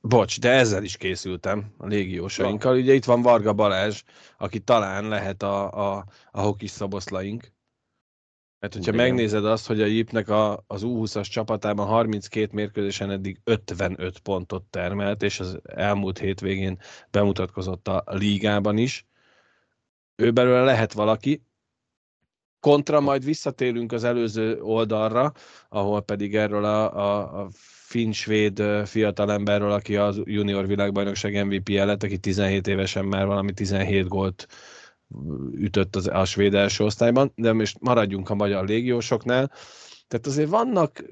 bocs, de ezzel is készültem a légiósainkkal. Ugye itt van Varga Balázs, aki talán lehet a, a, a hokis szoboszlaink. Mert hogyha Igen. megnézed azt, hogy a Jipnek a, az U20-as csapatában 32 mérkőzésen eddig 55 pontot termelt, és az elmúlt hétvégén bemutatkozott a ligában is, ő belőle lehet valaki, kontra majd visszatérünk az előző oldalra, ahol pedig erről a, a, a finn-svéd fiatalemberről, aki a junior világbajnokság MVP-je lett, aki 17 évesen már valami 17 gólt ütött az, a svéd első osztályban, de most maradjunk a magyar légiósoknál. Tehát azért vannak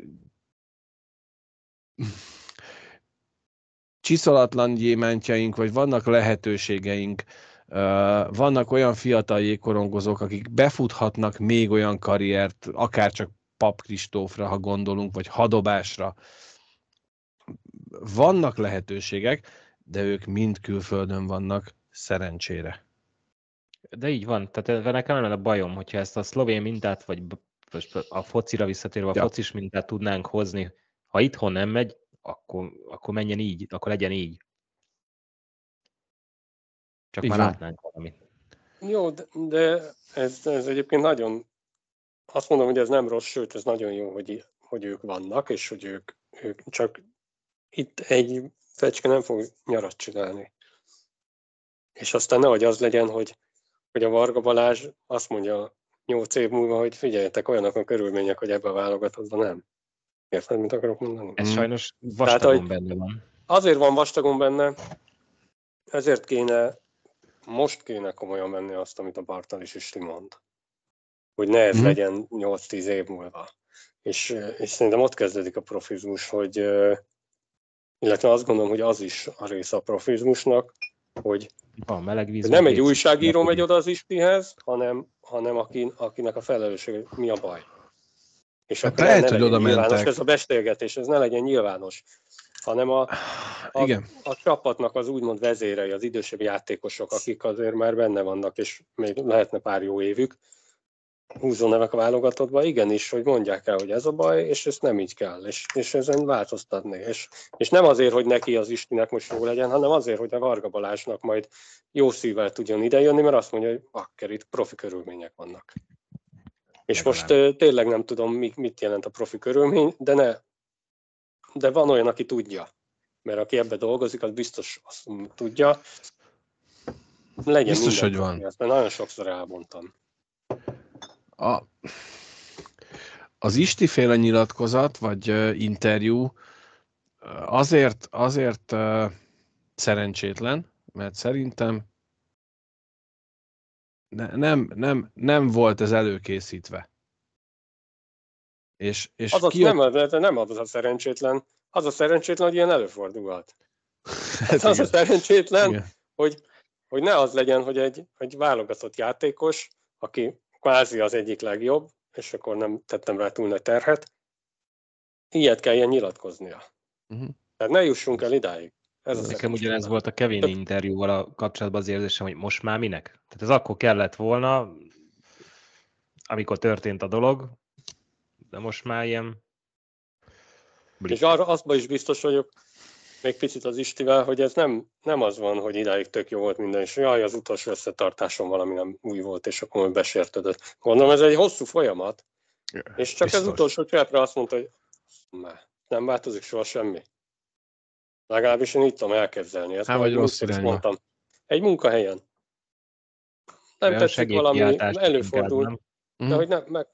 csiszolatlan gyémántjaink, vagy vannak lehetőségeink, vannak olyan fiatal jégkorongozók, akik befuthatnak még olyan karriert, akár csak Pap Kristófra, ha gondolunk, vagy hadobásra. Vannak lehetőségek, de ők mind külföldön vannak, szerencsére. De így van, tehát nekem lenne bajom, hogyha ezt a szlovén mintát, vagy a focira visszatérve a ja. focis mintát tudnánk hozni. Ha itthon nem megy, akkor, akkor menjen így, akkor legyen így. Csak így már van. látnánk valamit. Jó, de, de ez, ez egyébként nagyon, azt mondom, hogy ez nem rossz, sőt, ez nagyon jó, hogy, hogy ők vannak, és hogy ők, ők csak itt egy fecske nem fog nyarat csinálni. És aztán nehogy az legyen, hogy hogy a Varga Balázs azt mondja nyolc év múlva, hogy figyeljetek, olyanok a körülmények, hogy ebbe a válogatottban nem. Érted, mit akarok mondani? Ez mm. sajnos vastagon Tehát, benne van. Azért van vastagon benne, ezért kéne, most kéne komolyan menni azt, amit a Bartal is is mond. Hogy ne ez mm. legyen 8-10 év múlva. És, és szerintem ott kezdődik a profizmus, hogy illetve azt gondolom, hogy az is a része a profizmusnak, hogy van meleg víz. Nem egy újságíró megy oda az ispihez, hanem, hanem akin, akinek a felelősség, mi a baj. És Hát akkor lehet, hogy oda nyilvános, mentek. ez a beszélgetés, ez ne legyen nyilvános, hanem a, a, Igen. a csapatnak az úgymond vezérei, az idősebb játékosok, akik azért már benne vannak, és még lehetne pár jó évük, húzó nevek a válogatottban, igenis, hogy mondják el, hogy ez a baj, és ezt nem így kell, és, és ezen változtatni. És, és nem azért, hogy neki az Istinek most jó legyen, hanem azért, hogy a Varga Balázsnak majd jó szívvel tudjon idejönni, mert azt mondja, hogy bakker, itt profi körülmények vannak. És most ö, tényleg nem tudom, mi, mit jelent a profi körülmény, de ne, de van olyan, aki tudja. Mert aki ebbe dolgozik, az biztos azt tudja. Legyen Biztos, minden hogy van. Ezt már nagyon sokszor elmondtam. A, az Isti féle nyilatkozat, vagy ö, interjú azért, azért ö, szerencsétlen, mert szerintem ne, nem, nem, nem volt ez előkészítve. És, és Az, az ki nem, az, nem az a szerencsétlen, az a szerencsétlen, hogy ilyen előfordulhat. Hát Az a igen, szerencsétlen, igen. hogy, hogy ne az legyen, hogy egy, egy válogatott játékos, aki kvázi az egyik legjobb, és akkor nem tettem rá túl nagy terhet, ilyet kelljen nyilatkoznia. Mhm. Tehát ne jussunk el idáig. Ez a Nekem ugyanez volt a Kevin interjúval a kapcsolatban az érzésem, hogy most már minek? Tehát ez akkor kellett volna, amikor történt a dolog, de most már ilyen... És arra azban is biztos vagyok, még picit az Istivel, hogy ez nem, nem az van, hogy idáig tök jó volt minden, és jaj, az utolsó összetartáson valami nem új volt, és akkor besértődött. Gondolom, ez egy hosszú folyamat, és csak Biztos. az utolsó cseppre azt mondta, hogy "Már nem változik soha semmi. Legalábbis én így tudom elképzelni. Ezt Hát, vagy rossz irányba. mondtam. Egy munkahelyen. Nem Olyan tetszik valami, előfordul, inkább, nem? de Mhm. hogy nem, meg...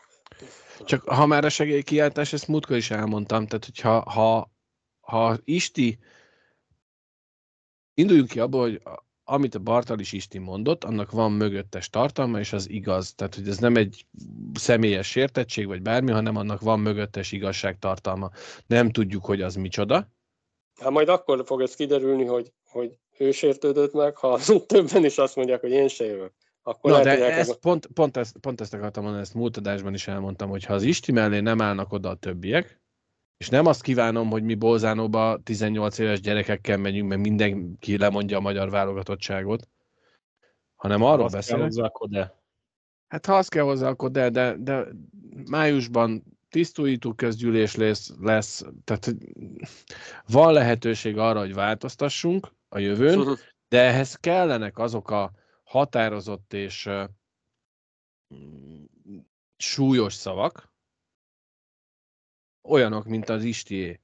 Csak ha már a segélykiáltás, ezt múltkor is elmondtam, tehát hogyha ha, ha Isti, induljunk ki abból, hogy a- amit a Bartalis Isti mondott, annak van mögöttes tartalma, és az igaz. Tehát, hogy ez nem egy személyes sértettség, vagy bármi, hanem annak van mögöttes igazságtartalma. Nem tudjuk, hogy az micsoda. Hát majd akkor fog ez kiderülni, hogy, hogy ő sértődött meg, ha többen is azt mondják, hogy én se jövök. Akkor Na, lehet, de ezt, elkezd... pont, pont, ezt, pont ezt akartam mondani, ezt múlt adásban is elmondtam, hogy ha az Isti mellé nem állnak oda a többiek, és nem azt kívánom, hogy mi Bolzánóba 18 éves gyerekekkel megyünk, meg mindenki lemondja a magyar válogatottságot, hanem arról kell beszélek. hozzá, akkor de. Hát ha azt kell hozzá, akkor de, de, de májusban tisztújító közgyűlés lesz, lesz, tehát van lehetőség arra, hogy változtassunk a jövőn, de ehhez kellenek azok a határozott és súlyos szavak, olyanok, mint az Istié,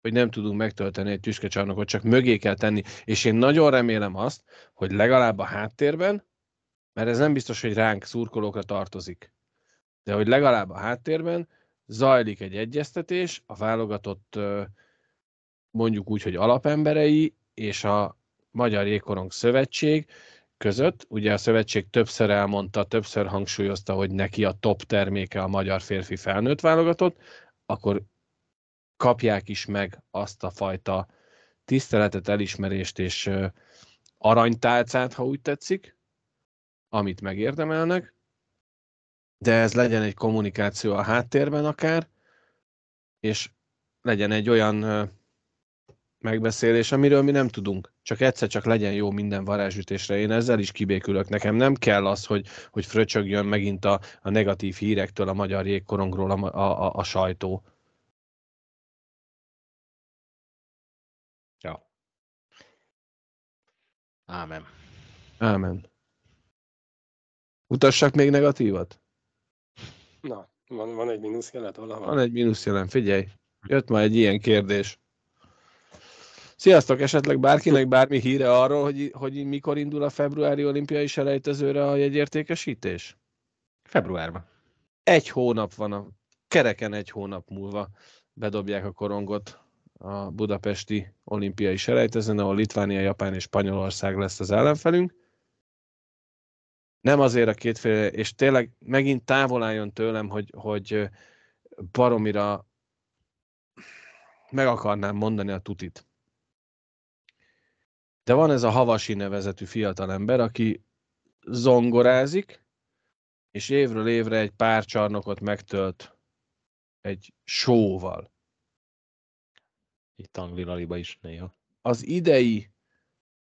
hogy nem tudunk megtölteni egy tüskecsarnokot, csak mögé kell tenni. És én nagyon remélem azt, hogy legalább a háttérben, mert ez nem biztos, hogy ránk szurkolókra tartozik, de hogy legalább a háttérben zajlik egy egyeztetés, a válogatott mondjuk úgy, hogy alapemberei és a Magyar Jégkorong Szövetség között. Ugye a szövetség többször elmondta, többször hangsúlyozta, hogy neki a top terméke a magyar férfi felnőtt válogatott, akkor kapják is meg azt a fajta tiszteletet, elismerést és aranytálcát, ha úgy tetszik, amit megérdemelnek, de ez legyen egy kommunikáció a háttérben akár, és legyen egy olyan megbeszélés, amiről mi nem tudunk. Csak egyszer csak legyen jó minden varázsütésre. Én ezzel is kibékülök. Nekem nem kell az, hogy, hogy fröcsögjön megint a, a negatív hírektől a magyar jégkorongról a, a, a, a sajtó. Ja. Ámen. Ámen. Utassak még negatívat? Na, van, van egy mínusz jelet valahol? Van egy mínusz jelen, figyelj. Jött ma egy ilyen kérdés. Sziasztok, esetleg bárkinek bármi híre arról, hogy, hogy mikor indul a februári olimpiai selejtezőre a jegyértékesítés? Februárban. Egy hónap van, a kereken egy hónap múlva bedobják a korongot a budapesti olimpiai selejtezőn, ahol Litvánia, Japán és Spanyolország lesz az ellenfelünk. Nem azért a kétféle, és tényleg megint távol álljon tőlem, hogy, hogy baromira meg akarnám mondani a tutit. De van ez a Havasi nevezetű fiatalember, aki zongorázik, és évről évre egy pár csarnokot megtölt egy showval. Itt Anglilaliba is néha. Az idei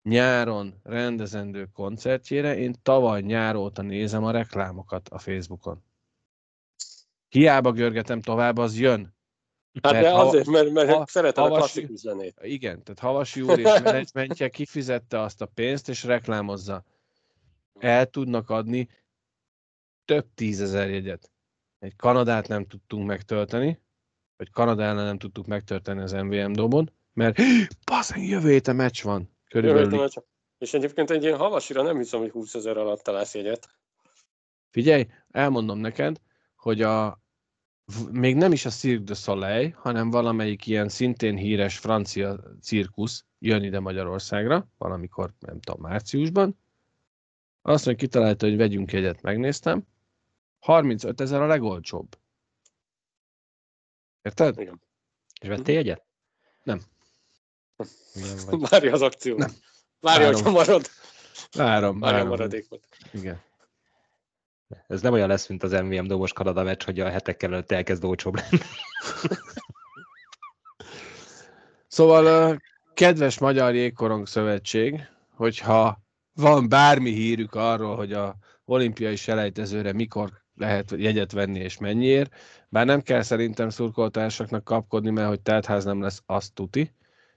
nyáron rendezendő koncertjére én tavaly nyár óta nézem a reklámokat a Facebookon. Hiába görgetem tovább, az jön. Hát Mert de ha- azért, mert, mert ha- szeretem a klasszikus zenét. Igen, tehát Havasi úr és menedzsmentje kifizette azt a pénzt, és reklámozza. El tudnak adni több tízezer jegyet. Egy Kanadát nem tudtunk megtölteni, vagy Kanada ellen nem tudtuk megtölteni az MVM dobon, mert bazen, jövő héten meccs van. Körülbelül. csak- És egyébként egy ilyen havasira nem hiszem, hogy 20 ezer alatt találsz jegyet. Figyelj, elmondom neked, hogy a még nem is a Cirque du Soleil, hanem valamelyik ilyen szintén híres francia cirkusz jön ide Magyarországra, valamikor, nem tudom, márciusban. Azt mondja, kitalálta, hogy vegyünk egyet, megnéztem. 35 ezer a legolcsóbb. Érted? Igen. És vettél jegyet? Nem. Igen, vagy. Várja az akciót. Nem. Várja, Várom. hogy marad. Várom, Várja a maradékot. Igen. Ez nem olyan lesz, mint az MVM dobos Kanada meccs, hogy a hetekkel előtt elkezd olcsóbb lenni. Szóval, kedves Magyar Jégkorong Szövetség, hogyha van bármi hírük arról, hogy a olimpiai selejtezőre mikor lehet jegyet venni és mennyiért, bár nem kell szerintem szurkoltársaknak kapkodni, mert hogy teltház nem lesz, azt tuti.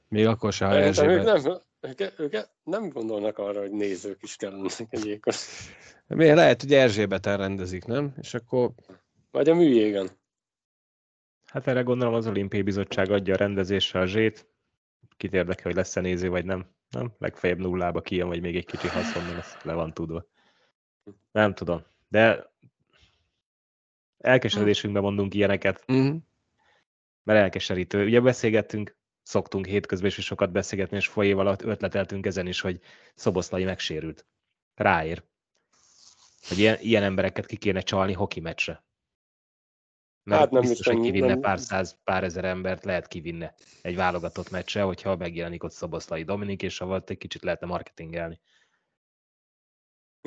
Még akkor se, ha Szerintem ők Erzsébet. nem, ők, ők nem gondolnak arra, hogy nézők is kellenek egyébként. Miért lehet, hogy Erzsébeten rendezik, nem? És akkor Vagy a műjégen. Hát erre gondolom az olimpiai bizottság adja a rendezésre a zsét. Kit érdekel, hogy lesz-e néző, vagy nem. Nem? Legfeljebb nullába kijön, vagy még egy kicsi haszon, mert ez le van tudva. Nem tudom. De elkeseredésünkben mondunk ilyeneket, uh-huh. mert elkeserítő. Ugye beszélgettünk, szoktunk hétközben is sokat beszélgetni, és folyé alatt ötleteltünk ezen is, hogy Szoboszlai megsérült. Ráér. Hogy ilyen, ilyen embereket ki kéne csalni hoki meccsre. Mert Hát nem biztos, hogy kivinne nem- pár száz, pár ezer embert, lehet kivinne egy válogatott meccsre, hogyha megjelenik ott Szoboszlai Dominik, és avval egy kicsit lehetne marketingelni.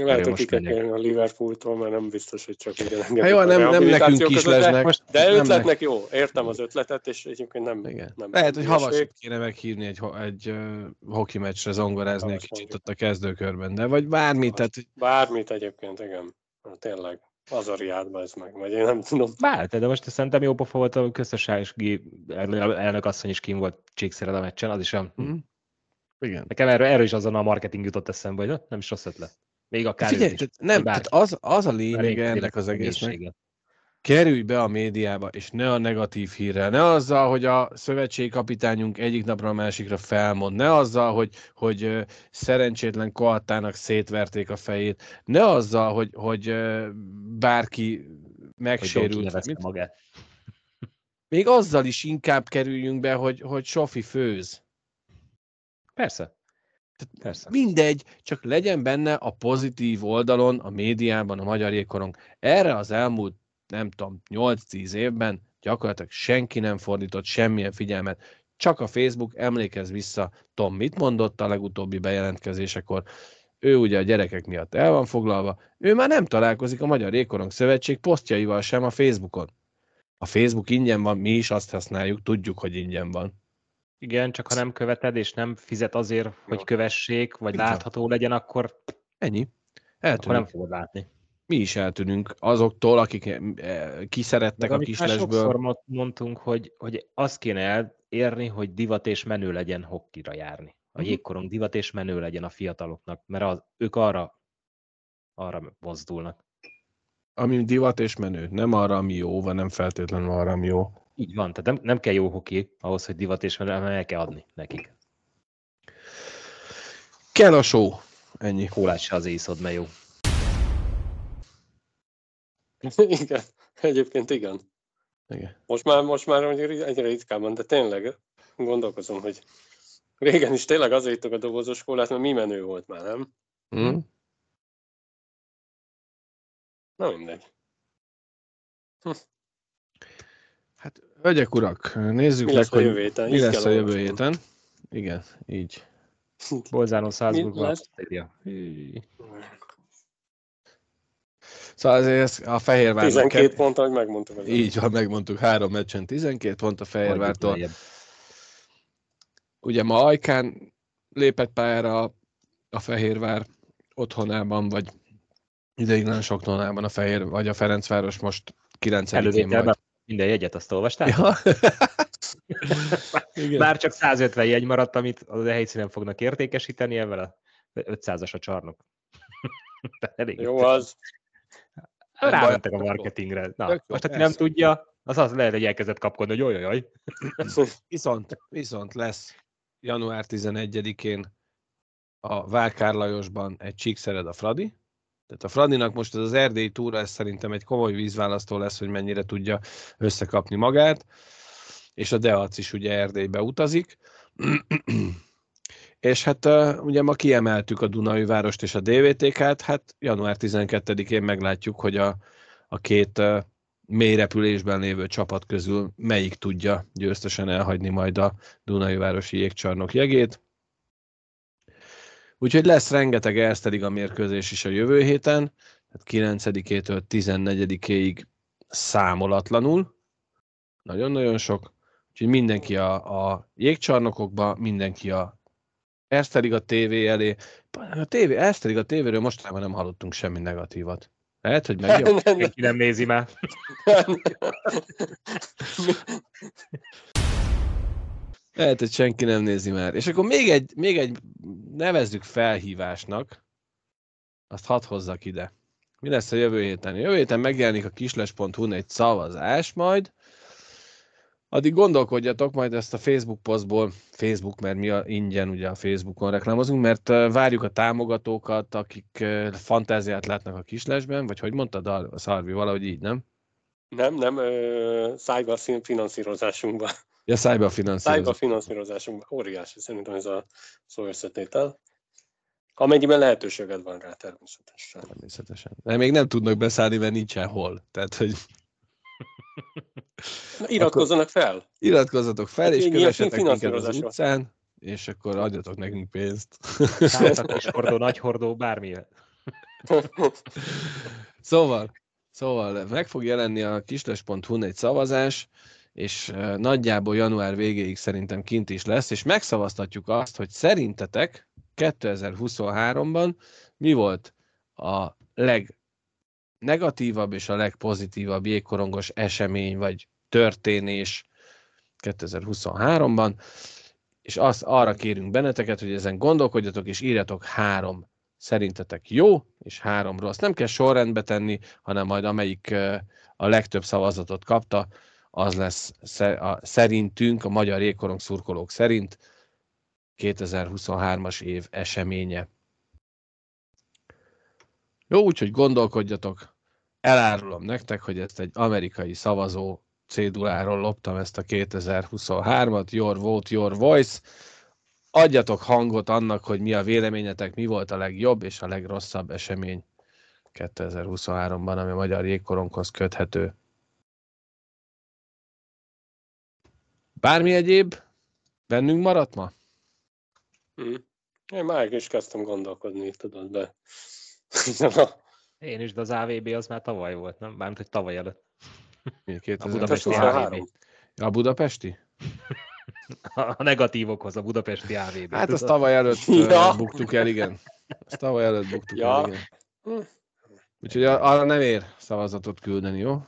Lehet, hogy ki kell a Liverpooltól, mert nem biztos, hogy csak igen engedik Hát jó, a nem, nem nekünk is lesznek. most- De ötletnek jó, értem az ötletet, és egyébként nem, Igen. nem Lehet, hogy. Havasit kéne meghívni egy, egy uh, hoki meccsre zongorázni egy kicsit ott a kezdőkörben, de vagy bármi, tehát Bármit egyébként, igen. Tényleg, az a riádba ez meg, vagy én nem tudom. Bár, de most szerintem jó pofa volt a köztársasági elnök asszony is kim volt csíkszered a meccsen, az is olyan. hm? igen. Nekem erről, erről is azon a marketing jutott eszembe, hogy nem is rossz ötlet. Még akár Figyelj, ő is. nem, tehát az, az a lényege ennek az egésznek, kerülj be a médiába, és ne a negatív hírrel, ne azzal, hogy a szövetségi kapitányunk egyik napra a másikra felmond, ne azzal, hogy, hogy szerencsétlen koattának szétverték a fejét, ne azzal, hogy, hogy bárki Hogy megsérült. kinevezte Mit? magát. Még azzal is inkább kerüljünk be, hogy, hogy Sofi főz. Persze. Persze. Mindegy, csak legyen benne a pozitív oldalon, a médiában, a magyar jégkorong. Erre az elmúlt, nem tudom, 8-10 évben gyakorlatilag senki nem fordított semmilyen figyelmet. Csak a Facebook, emlékezz vissza, Tom mit mondott a legutóbbi bejelentkezésekor. Ő ugye a gyerekek miatt el van foglalva, ő már nem találkozik a Magyar Jégkorong Szövetség posztjaival sem a Facebookon. A Facebook ingyen van, mi is azt használjuk, tudjuk, hogy ingyen van. Igen, csak ha nem követed, és nem fizet azért, hogy kövessék, vagy van. látható legyen, akkor, Ennyi. akkor Eltűnik. nem fogod látni. mi is eltűnünk azoktól, akik eh, kiszerettek a sokszor kislesből. mo- mondtunk, hogy, hogy azt kéne elérni, hogy divat és menő legyen hokkira járni. A Mhm. jégkorong divat és menő legyen a fiataloknak, mert az, ők arra, arra mozdulnak. Ami divat és menő. Nem arra, ami jó, vagy nem feltétlenül arra, ami jó. Így van, tehát nem, nem kell jó hoki ahhoz, hogy divat és hanem el kell adni nekik. Kell a show. Ennyi. Kólát se az észod, mert jó. igen, egyébként igen. Igen. Most már, most már egyre ritkábban, de tényleg gondolkozom, hogy régen is tényleg azért ittuk a dobozos kólát, mert mi menő volt már, nem? Hm? Na mindegy. Hát, hölgyek, urak, nézzük Mi meg, hogy mi lesz a jövő héten. Igen, így. Bolzánó Salzburgban. Szóval azért a Fehérvárnak... 12 pont, ahogy megmondtuk. Az Így van, megmondtuk, három meccsen 12 pont a Fehérvártól. Ugye ma Ajkán lépett pályára a, a Fehérvár otthonában, vagy ideiglen sok tonában a Fehér, vagy a Ferencváros most 9-én vagy. Minden jegyet azt olvastál? Ja. Már csak 150 jegy maradt, amit az a helyszínen fognak értékesíteni, ebben a 500-as a csarnok. Elég Jó az. Rámentek a marketingre. Na, most aki nem tudja, az az lehet, hogy elkezdett kapkodni, hogy ojojoj. viszont, viszont lesz január 11-én a Várkár Lajosban egy csíkszered a Fradi, tehát a Fradinak most ez az erdélyi túra, ez szerintem egy komoly vízválasztó lesz, hogy mennyire tudja összekapni magát, és a Deac is ugye Erdélybe utazik. és hát ugye ma kiemeltük a Dunai Várost és a DVTK-t, hát január 12-én meglátjuk, hogy a, a két mély repülésben lévő csapat közül melyik tudja győztesen elhagyni majd a Dunai Városi jégcsarnok jegét. Úgyhogy lesz rengeteg Erste a mérkőzés is a jövő héten, tehát 9-től 14-ig számolatlanul. Nagyon-nagyon sok. Úgyhogy mindenki a, a jégcsarnokokba, mindenki a Erste a TV elé. A TV, Erste a tévéről mostanában nem hallottunk semmi negatívat. Lehet, hogy megjobb. Senki nem nézi már. Lehet, hogy senki nem nézi már. És akkor még egy, még egy nevezzük felhívásnak, azt hadd hozzak ide. Mi lesz a jövő héten? Jövő héten megjelenik a kisles.hu-n egy szavazás majd, Addig gondolkodjatok majd ezt a Facebook posztból, Facebook, mert mi a ingyen ugye a Facebookon reklámozunk, mert várjuk a támogatókat, akik fantáziát látnak a kislesben, vagy hogy mondtad a Szarvi, valahogy így, nem? Nem, nem, szájba finanszírozásunkban. Ja, szájba finanszírozásunkban. Szájba finanszírozásunkban. Óriási szerintem ez a szó összetétel. Amennyiben lehetőséged van rá, természetesen. Természetesen. De még nem tudnak beszállni, mert nincsen hol. Tehát, hogy Na, iratkozzanak fel! Iratkozzatok fel, és kövessetek minket az utcán, és akkor adjatok nekünk pénzt. Szálltak hordó, nagy hordó, bármi. szóval, szóval meg fog jelenni a kisles.hu-n egy szavazás, és nagyjából január végéig szerintem kint is lesz, és megszavaztatjuk azt, hogy szerintetek 2023-ban mi volt a leg negatívabb és a legpozitívabb jégkorongos esemény vagy történés 2023-ban, és azt arra kérünk benneteket, hogy ezen gondolkodjatok, és írjatok három szerintetek jó, és három rossz. Nem kell sorrendbe tenni, hanem majd amelyik a legtöbb szavazatot kapta, az lesz szerintünk, a magyar jégkorong szurkolók szerint 2023-as év eseménye. Jó, úgyhogy gondolkodjatok. Elárulom nektek, hogy ezt egy amerikai szavazó céduláról loptam ezt a 2023-at, Your Vote, Your Voice. Adjatok hangot annak, hogy mi a véleményetek, mi volt a legjobb és a legrosszabb esemény 2023-ban, ami a magyar jégkoronghoz köthető. Bármi egyéb bennünk maradt ma? Hmm. Én már is kezdtem gondolkodni, tudod, de Én is, de az AVB az már tavaly volt, nem? Bármint, hogy tavaly előtt. A budapesti AVB. A budapesti? A negatívokhoz, a budapesti AVB. Hát azt tavaly előtt ja. buktuk el, igen. Azt tavaly előtt buktuk ja. el, igen. Úgyhogy arra nem ér szavazatot küldeni, jó?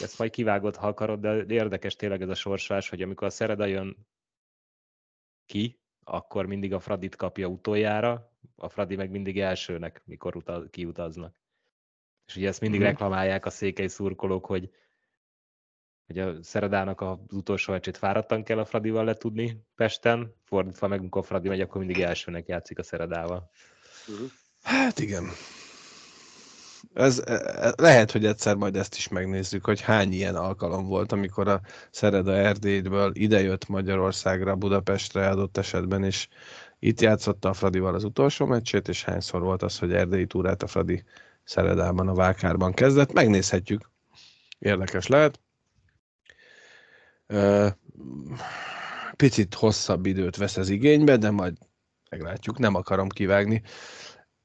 Ezt majd kivágod, ha akarod, de érdekes tényleg ez a sorsás, hogy amikor a Szereda jön ki, akkor mindig a Fradit kapja utoljára, a Fradi meg mindig elsőnek, mikor utaz, kiutaznak. És ugye ezt mindig mm. reklamálják a székely szurkolók, hogy, hogy a Szeredának az utolsó meccsét fáradtan kell a Fradival letudni Pesten, fordítva meg, amikor a Fradi megy, akkor mindig elsőnek játszik a Szeredával. Mm. Hát igen. Ez, e, e, lehet, hogy egyszer majd ezt is megnézzük, hogy hány ilyen alkalom volt, amikor a Szereda Erdélyből idejött Magyarországra, Budapestre adott esetben, és itt játszotta a Fradival az utolsó meccsét, és hányszor volt az, hogy erdélyi túrát a Fradi Szeredában, a Vákárban kezdett. Megnézhetjük. Érdekes lehet. Picit hosszabb időt vesz ez igénybe, de majd meglátjuk, nem akarom kivágni.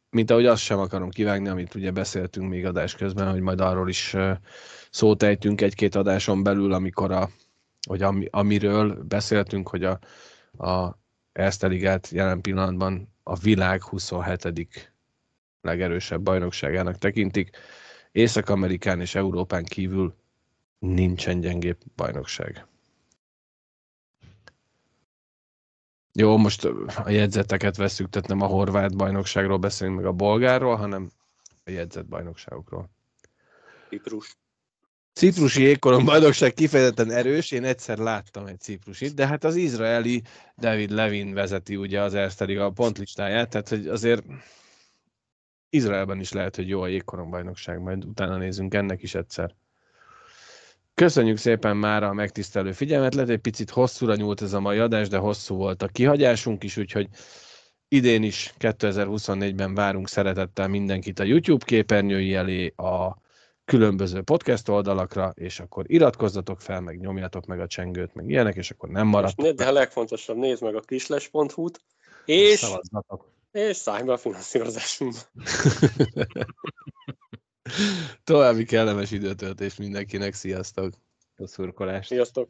Mint ahogy azt sem akarom kivágni, amit ugye beszéltünk még adás közben, hogy majd arról is szót ejtünk egy-két adáson belül, amikor a, hogy ami, amiről beszéltünk, hogy a, a Erste jelen pillanatban a világ 27. legerősebb bajnokságának tekintik. Észak-Amerikán és Európán kívül nincsen gyengébb bajnokság. Jó, most a jegyzeteket veszük, tehát nem a horvát bajnokságról beszélünk, meg a bolgárról, hanem a jegyzett bajnokságokról. Ciprus. Ciprusi jégkorong bajnokság kifejezetten erős, én egyszer láttam egy ciprusit, de hát az izraeli David Levin vezeti ugye az Erste a pontlistáját, tehát hogy azért Izraelben is lehet, hogy jó a jégkorong bajnokság, majd utána nézünk ennek is egyszer. Köszönjük szépen már a megtisztelő figyelmet. Lehet egy picit hosszúra nyúlt ez a mai adás, de hosszú volt a kihagyásunk is, úgyhogy idén is 2024-ben várunk szeretettel mindenkit a YouTube képernyői elé, a különböző podcast oldalakra, és akkor iratkozzatok fel, meg nyomjátok meg a csengőt, meg ilyenek, és akkor nem marad. De a legfontosabb, nézd meg a kisles.hu-t, és, Szavazzatok. és szállj be a finanszírozásunkba. További kellemes időtöltés mindenkinek, sziasztok! A szurkolást! Sziasztok!